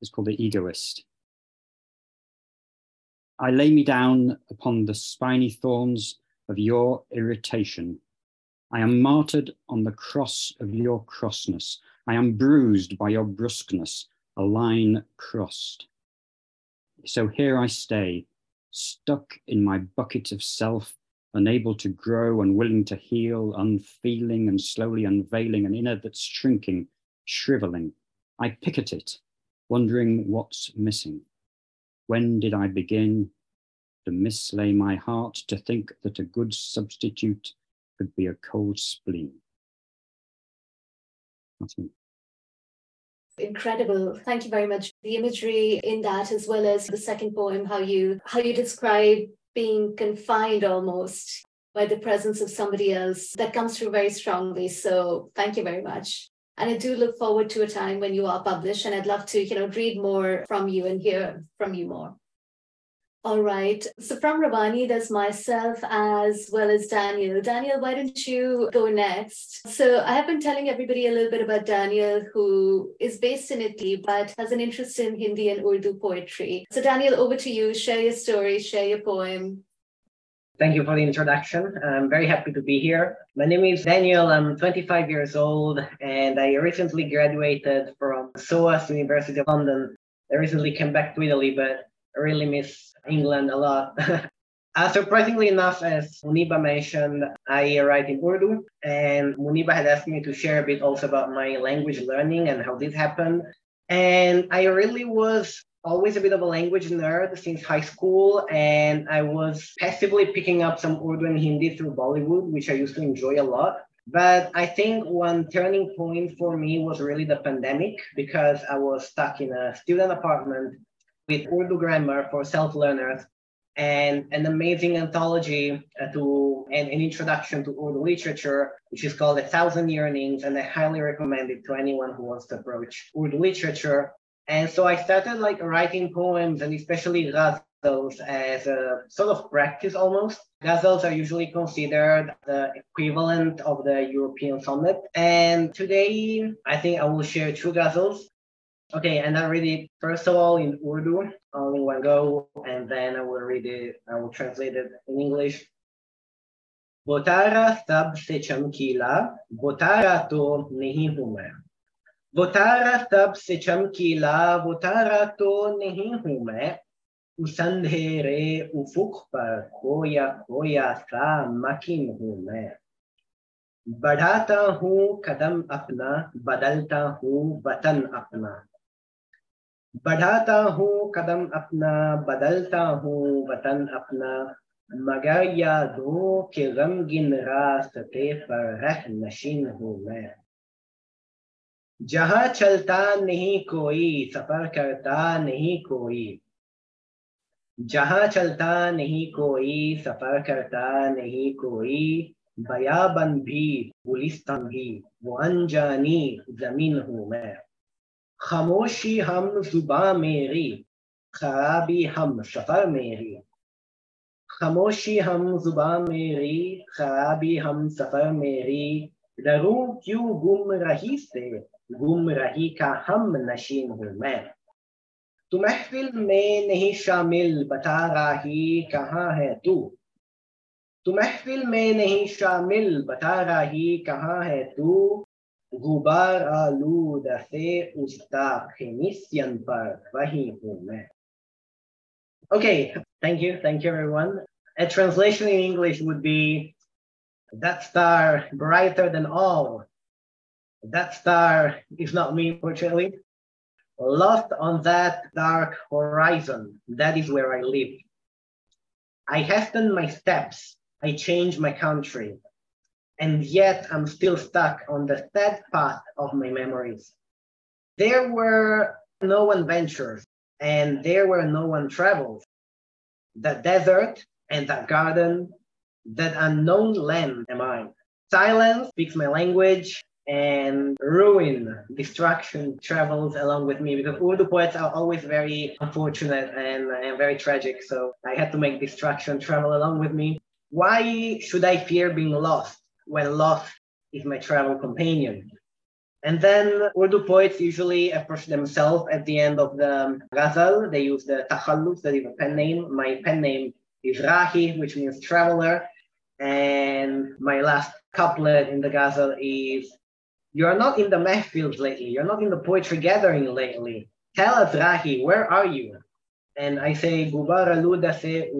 Speaker 13: is called The Egoist. I lay me down upon the spiny thorns of your irritation. I am martyred on the cross of your crossness. I am bruised by your brusqueness, a line crossed. So here I stay, stuck in my bucket of self, unable to grow, unwilling to heal, unfeeling and slowly unveiling an inner that's shrinking, shriveling. I pick at it, wondering what's missing. When did I begin to mislay my heart to think that a good substitute could be a cold spleen? That's me
Speaker 3: incredible thank you very much the imagery in that as well as the second poem how you how you describe being confined almost by the presence of somebody else that comes through very strongly. So thank you very much. And i do look forward to a time when you are published and i'd love to you know read more from you and hear from you more all right. So from Rawanee, there's myself as well as Daniel. Daniel, why don't you go next? So I have been telling everybody a little bit about Daniel, who is based in Italy, but has an interest in Hindi and Urdu poetry. So Daniel, over to you. Share your story, share your poem.
Speaker 1: Thank you for the introduction. I'm very happy to be here. My name is Daniel. I'm 25 years old and I recently graduated from SOAS University of London. I recently came back to Italy, but I really miss England a lot. Uh, surprisingly enough, as Muniba mentioned, I write in Urdu, and Muniba had asked me to share a bit also about my language learning and how this happened. And I really was always a bit of a language nerd since high school, and I was passively picking up some Urdu and Hindi through Bollywood, which I used to enjoy a lot. But I think one turning point for me was really the pandemic because I was stuck in a student apartment with Urdu grammar for self learners and an amazing anthology uh, to and an introduction to Urdu literature, which is called A Thousand Yearnings, and I highly recommend it to anyone who wants to approach Urdu literature. And so I started like writing poems and especially ghazals as a sort of practice almost. Ghazals are usually considered the equivalent of the European sonnet. And today I think I will share two ghazals Okay, and I read it first of all in Urdu, all in one go, and then I will read it, I will translate it in English. Botara tab se chamkila, botara to nahi hu main. Botara tab se chamkila, botara to nahi hu main. उसंधेरे उफुक पर खोया खोया सा मकिन हूँ मैं बढ़ाता हूँ कदम अपना बदलता हूँ वतन अपना बढ़ाता हूँ, कदम अपना, बदलता हूँ, वतन अपना। मगर यादों के गमगिन रास्ते पर रह नशीन हूँ मैं। जहाँ चलता नहीं कोई, सफ़र करता नहीं कोई। जहाँ चलता नहीं कोई, सफ़र करता नहीं कोई। बयाबन भी गुलिस्तान भी वो अनजानी ज़मीन हूँ मैं। खामोशी हम जुबा मेरी, खराबी हम सफ़र मेरी। खामोशी हम जुबा मेरी, खराबी हम सफ़र मेरी। डरूं क्यों गुम रही से, गुम रही का हम नशीन हूँ मैं। तू महफिल में नहीं शामिल, बता रही कहाँ है तू? तू महफिल में नहीं शामिल, बता रही कहाँ है तू? गुबार आलूद से उसका फिनिशियन पर वही हूँ मैं Okay, thank you, thank you everyone. A translation in English would be that star brighter than all. That star is not me, fortunately. Lost on that dark horizon, that is where I live. I hasten my steps, I change my country, and yet I'm still stuck on the sad path of my memories. There were no adventures and there were no one travels. The desert and the garden, that unknown land am I. Silence speaks my language, and ruin, destruction travels along with me because Urdu poets are always very unfortunate and, and very tragic. So I had to make destruction travel along with me. Why should I fear being lost when lost is my travel companion? And then Urdu poets usually approach themselves at the end of the ghazal. They use the takhallus, that is a pen name. My pen name is Rahi, which means traveler. And my last couplet in the ghazal is You're not in the mehfils lately. You're not in the poetry gathering lately. Tell us, Rahi, where are you? And I say, Gubara luda se.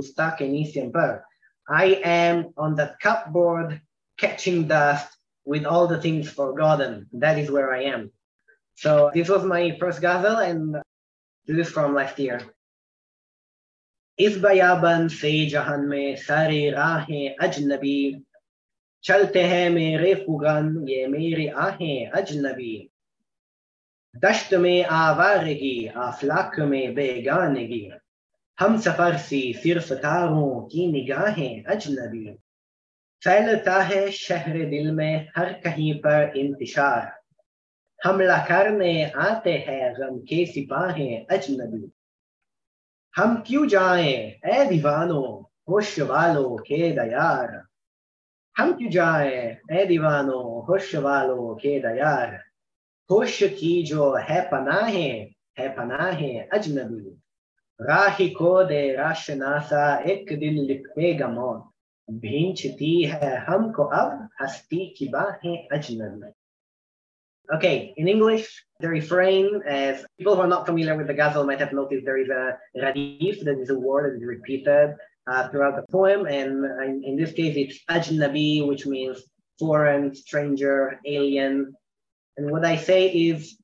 Speaker 1: I am on the cupboard catching dust with all the things forgotten. That is where I am. So this was my first ghazal, and this is from last year. इस बयाबन से जहान में सारे राहें अजनबी चलते हैं मेरे फुगन ये मेरी आहें अजनबी दश्त में आवारगी आफलाक में बेगानगी हम सफर सी सिर्फ तारों की निगाहें अजनबी फैलता है शहर दिल में हर कहीं पर इंतशार हमला करने आते हैं गम के सिपाही अजनबी। हम क्यों जाएँ ए दीवानों, होश वालों के दयार? हम क्यों जाएँ ए दीवानों, होश वालों के दयार? होश की जो है पनाहे है पनाहे अजनबी। राही को दे राशनासा एक दिन लिखेगा मौत भींचती है हमको अब हस्ती की बाहें अजनबी Okay, in English, the refrain, as people who are not familiar with the ghazal might have noticed, there is a radif, that is a word that is repeated uh, throughout the poem. And in, in this case, it's ajnabi, which means foreign, stranger, alien. And what I say is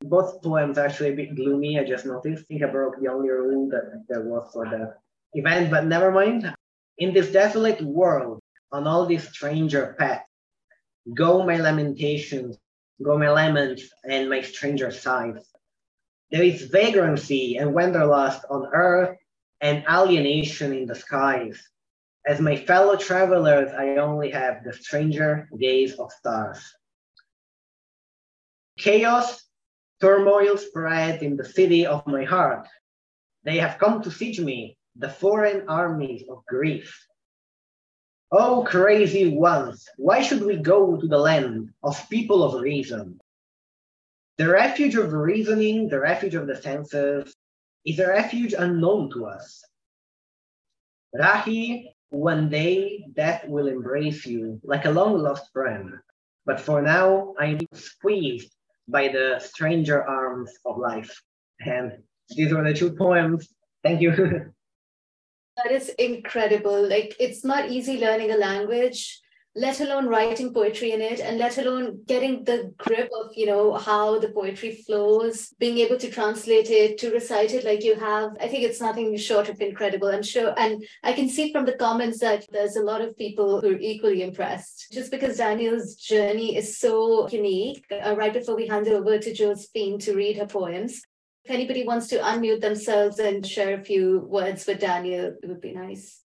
Speaker 1: both poems are actually a bit gloomy. I just noticed. I think I broke the only rule that there was for the event, but never mind. In this desolate world, on all these stranger paths, go my lamentations, go my laments, and my stranger sighs. There is vagrancy and wanderlust on earth and alienation in the skies. As my fellow travelers, I only have the stranger gaze of stars. Chaos, turmoil spread in the city of my heart. They have come to siege me, the foreign armies of grief. Oh, crazy ones, why should we go to the land of people of reason? The refuge of reasoning, the refuge of the senses, is a refuge unknown to us. Rahi, one day death will embrace you like a long lost friend. But for now, I'm squeezed by the stranger arms of life. And these were the two poems. Thank you.
Speaker 3: That is incredible. Like, it's not easy learning a language, let alone writing poetry in it, and let alone getting the grip of, you know, how the poetry flows, being able to translate it, to recite it like you have. I think it's nothing short of incredible. I'm sure. And I can see from the comments that there's a lot of people who are equally impressed. Just because Daniel's journey is so unique, uh, right before we hand it over to Josephine to read her poems, if anybody wants to unmute themselves and share a few words with Daniel, it would be nice.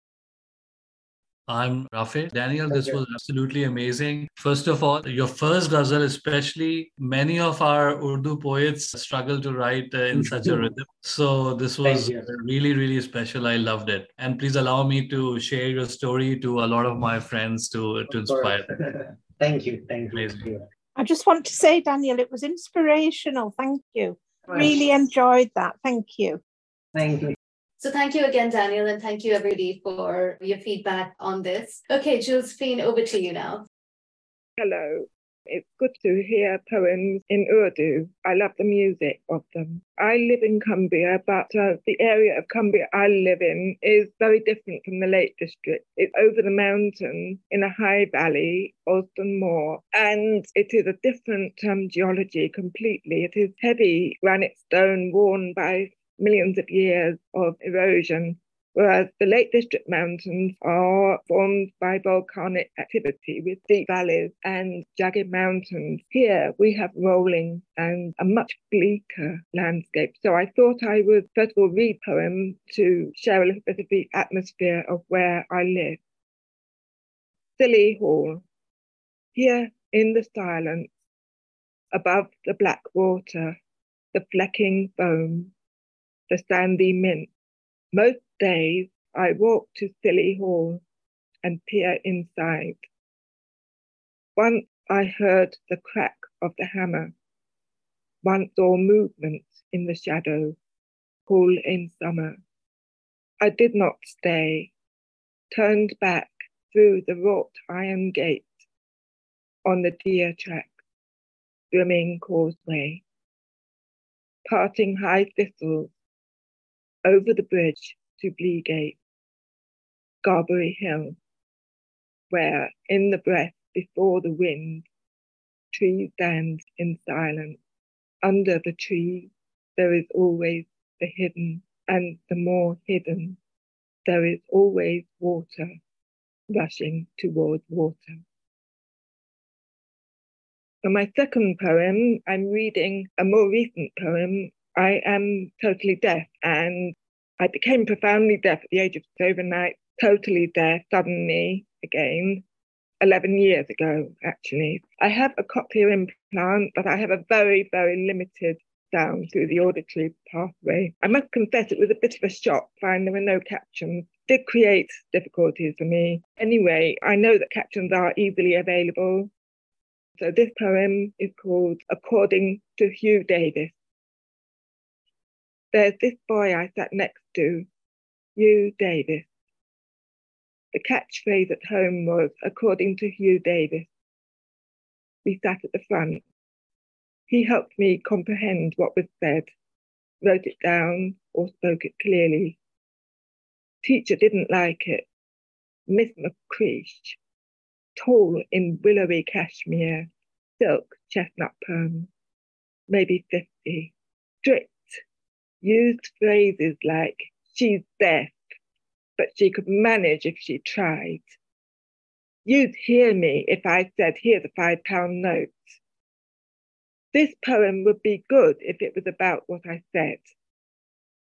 Speaker 11: I'm Rafi. Daniel, this was absolutely amazing. First of all, your first ghazal, especially, many of our Urdu poets struggle to write uh, in such a rhythm. So this was really, really special. I loved it. And please allow me to share your story to a lot of my friends to, to inspire them.
Speaker 1: Thank you. Thank you.
Speaker 11: Amazing.
Speaker 12: I just want to say, Daniel, it was inspirational. Thank you. Really enjoyed that. Thank you.
Speaker 1: Thank you.
Speaker 3: So thank you again, Daniel, and thank you everybody for your feedback on this. Okay, Josephine, over to you now.
Speaker 14: Hello. It's good to hear poems in Urdu. I love the music of them. I live in Cumbria, but uh, the area of Cumbria I live in is very different from the Lake District. It's over the mountain in a high valley, Alston Moor, and it is a different um, geology completely. It is heavy granite stone worn by millions of years of erosion whereas the Lake District Mountains are formed by volcanic activity with deep valleys and jagged mountains. Here we have rolling and a much bleaker landscape. So I thought I would first of all read poem to share a little bit of the atmosphere of where I live. Scilly Hall. Here in the silence, above the black water, the flecking foam, the sandy mint, most days I walk to Scilly Hall and peer inside. Once I heard the crack of the hammer, once saw movement in the shadow, cool in summer. I did not stay, turned back through the wrought iron gate on the deer track, swimming causeway, parting high thistles over the bridge to Bleegate, Scarberry Hill, where in the breath before the wind, trees stand in silence. Under the trees, there is always the hidden, and the more hidden, there is always water rushing towards water. For my second poem, I'm reading a more recent poem I am totally deaf and I became profoundly deaf at the age of overnight, totally deaf suddenly again, 11 years ago, actually. I have a cochlear implant, but I have a very, very limited sound through the auditory pathway. I must confess it was a bit of a shock find there were no captions. Did create difficulties for me. Anyway, I know that captions are easily available. So this poem is called According to Hugh Davis. There's this boy I sat next to, Hugh Davis. The catchphrase at home was, according to Hugh Davis. We sat at the front. He helped me comprehend what was said, wrote it down, or spoke it clearly. Teacher didn't like it. Miss McCreesh, tall in willowy cashmere, silk chestnut perm, maybe 50, strict, used phrases like, she's deaf, but she could manage if she tried. You'd hear me if I said, here's a five pound note. This poem would be good if it was about what I said,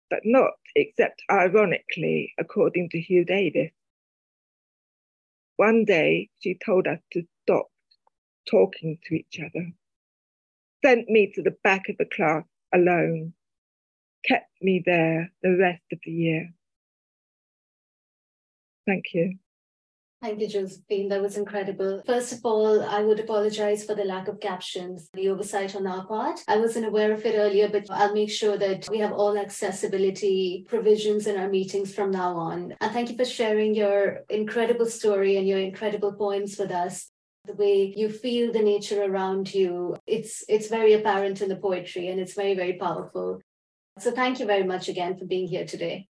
Speaker 14: but not except ironically, according to Hugh Davis. One day she told us to stop talking to each other, sent me to the back of the class alone, kept me there the rest of the year. Thank you.
Speaker 3: Thank you, Josephine. That was incredible. First of all, I would apologize for the lack of captions, the oversight on our part. I wasn't aware of it earlier, but I'll make sure that we have all accessibility provisions in our meetings from now on. And thank you for sharing your incredible story and your incredible poems with us. The way you feel the nature around you, it's it's very apparent in the poetry and it's very, very powerful. So thank you very much again for being here today.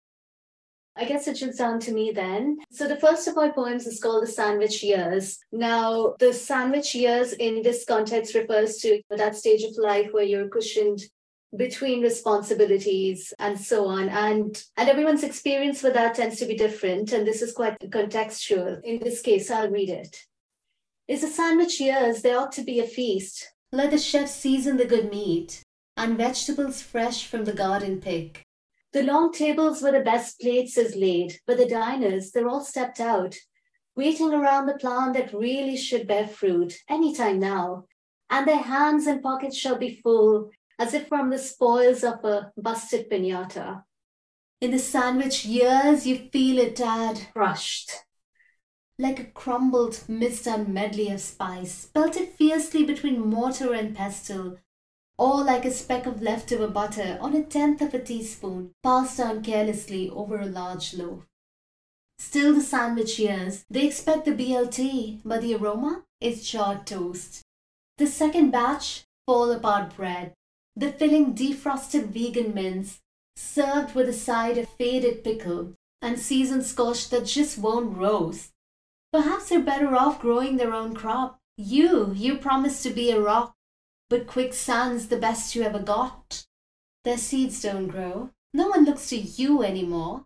Speaker 3: I guess it should sound to me then. So the first of my poems is called The Sandwich Years. Now, the sandwich years in this context refers to that stage of life where you're cushioned between responsibilities and so on. And and everyone's experience with that tends to be different. And this is quite contextual. In this case, I'll read it. Is the sandwich years, there ought to be a feast. Let the chef season the good meat, and vegetables fresh from the garden pick the long tables where the best plates is laid, but the diners, they're all stepped out, waiting around the plant that really should bear fruit any time now. And their hands and pockets shall be full, as if from the spoils of a busted pinata. In the sandwich years, you feel it tad crushed, like a crumbled, misdone medley of spice, belted fiercely between mortar and pestle, or like a speck of leftover butter on a tenth of a teaspoon passed down carelessly over a large loaf. Still the sandwich years, they expect the BLT, but the aroma is charred toast. The second batch, fall apart bread, the filling defrosted vegan mince, served with a side of faded pickle and seasoned squash that just won't roast. Perhaps they're better off growing their own crop. You, you promised to be a rock but quicksand's the best you ever got. Their seeds don't grow. No one looks to you anymore.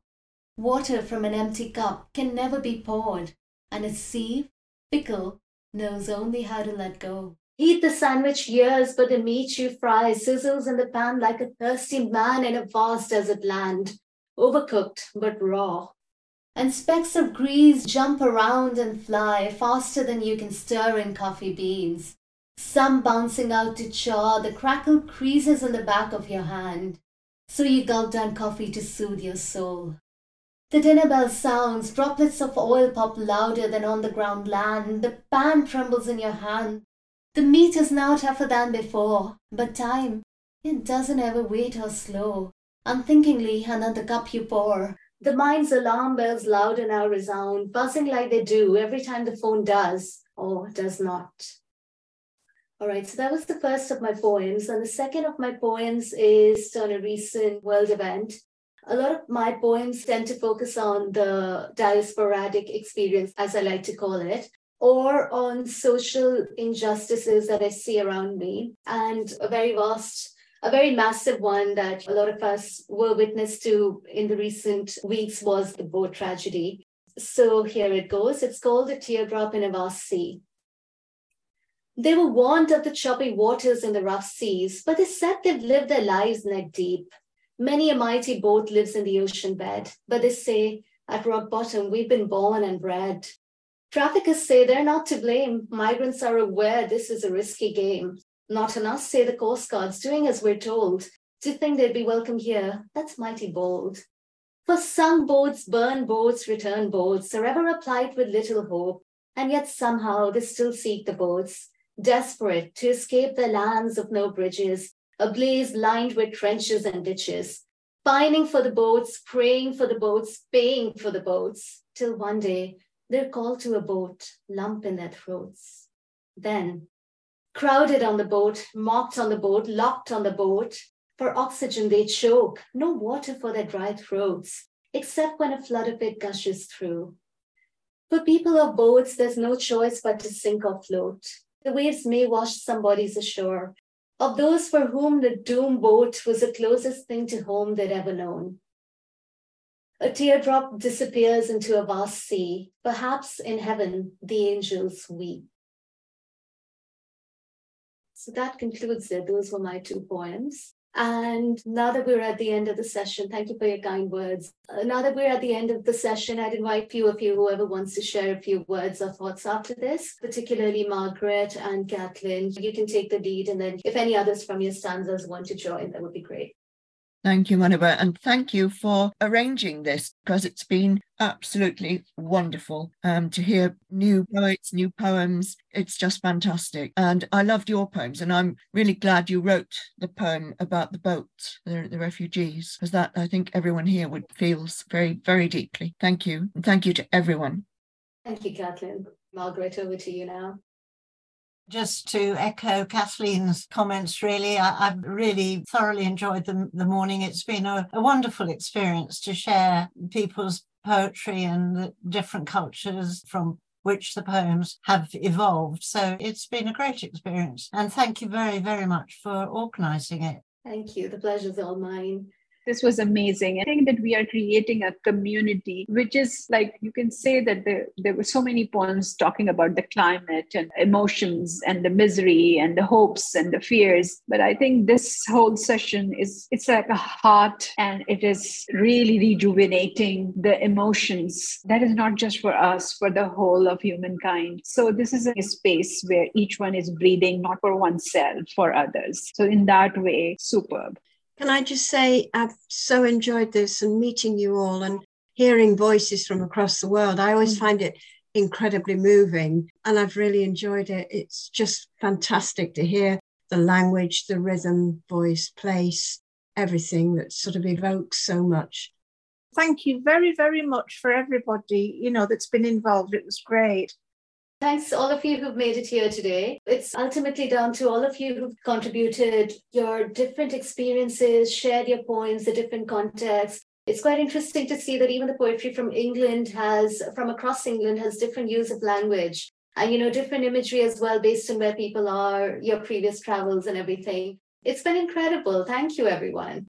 Speaker 3: Water from an empty cup can never be poured, and a sieve, fickle, knows only how to let go. Heat the sandwich years, but the meat you fry sizzles in the pan like a thirsty man in a vast desert land, overcooked but raw. And specks of grease jump around and fly faster than you can stir in coffee beans some bouncing out to chaw the crackled creases in the back of your hand. So you gulp down coffee to soothe your soul. The dinner bell sounds, droplets of oil pop louder than on the ground land. The pan trembles in your hand. The meat is now tougher than before, but time, it doesn't ever wait or slow. Unthinkingly, another cup you pour. The mind's alarm bells louder now resound, buzzing like they do every time the phone does or does not. All right, so that was the first of my poems. And the second of my poems is on a recent world event. A lot of my poems tend to focus on the diasporadic experience, as I like to call it, or on social injustices that I see around me. And a very vast, a very massive one that a lot of us were witness to in the recent weeks was the boat tragedy. So here it goes. It's called A Teardrop in a Vast Sea. They were warned of the choppy waters and the rough seas, but they said they've lived their lives neck deep. Many a mighty boat lives in the ocean bed, but they say at rock bottom we've been born and bred. Traffickers say they're not to blame. Migrants are aware this is a risky game. Not on us, say the Coast Guards, doing as we're told. To think they'd be welcome here, that's mighty bold. For some boats, burn boats, return boats, are ever applied with little hope, and yet somehow they still seek the boats desperate to escape the lands of no bridges, a blaze lined with trenches and ditches, pining for the boats, praying for the boats, paying for the boats, till one day they're called to a boat, lump in their throats. Then, crowded on the boat, mocked on the boat, locked on the boat, for oxygen they choke, no water for their dry throats. except when a flood of it gushes through. For people of boats, there's no choice but to sink or float. The waves may wash some bodies ashore. Of those for whom the doom boat was the closest thing to home they'd ever known. A teardrop disappears into a vast sea. Perhaps in heaven, the angels weep. So that concludes it. Those were my two poems. And now that we're at the end of the session, thank you for your kind words. Uh, now that we're at the end of the session, I'd invite a few of you, whoever wants to share a few words or thoughts after this, particularly Margaret and Kathleen. You can take the lead, and then if any others from your stanzas want to join, that would be great.
Speaker 2: Thank you, Muniba, and thank you for arranging this because it's been absolutely wonderful um, to hear new poets, new poems. It's just fantastic. And I loved your poems, and I'm really glad you wrote the poem about the boat, the, the refugees, because that I think everyone here would feels very, very deeply. Thank you. And thank you to everyone.
Speaker 3: Thank you, Kathleen. Margaret, over to you now
Speaker 4: just to echo Kathleen's comments, really, I, have really thoroughly enjoyed the, the morning. It's been a, a, wonderful experience to share people's poetry and the different cultures from which the poems have evolved. So it's been a great experience. And thank you very, very much for organising it.
Speaker 3: Thank you. The pleasure's all mine
Speaker 6: this was amazing. I think that we are creating a community, which is like you can say that there, there were so many poems talking about the climate and emotions and the misery and the hopes and the fears. But I think this whole session is it's like a heart and it is really rejuvenating the emotions. That is not just for us, for the whole of humankind. So this is a space where each one is breathing not for oneself, for others. So in that way, superb.
Speaker 7: Can I just say, I've so enjoyed this and meeting you all and hearing voices from across the world. I always mm. find it incredibly moving and I've really enjoyed it. It's just fantastic to hear the language, the rhythm, voice, place, everything that sort of evokes so much.
Speaker 12: Thank you very, very much for everybody, you know, that's been involved. It was great.
Speaker 3: Thanks all of you who've made it here today. It's ultimately down to all of you who've contributed your different experiences, shared your poems, the different contexts. It's quite interesting to see that even the poetry from England has, from across England, has different use of language and, you know, different imagery as well based on where people are, your previous travels and everything. It's been incredible. Thank you, everyone.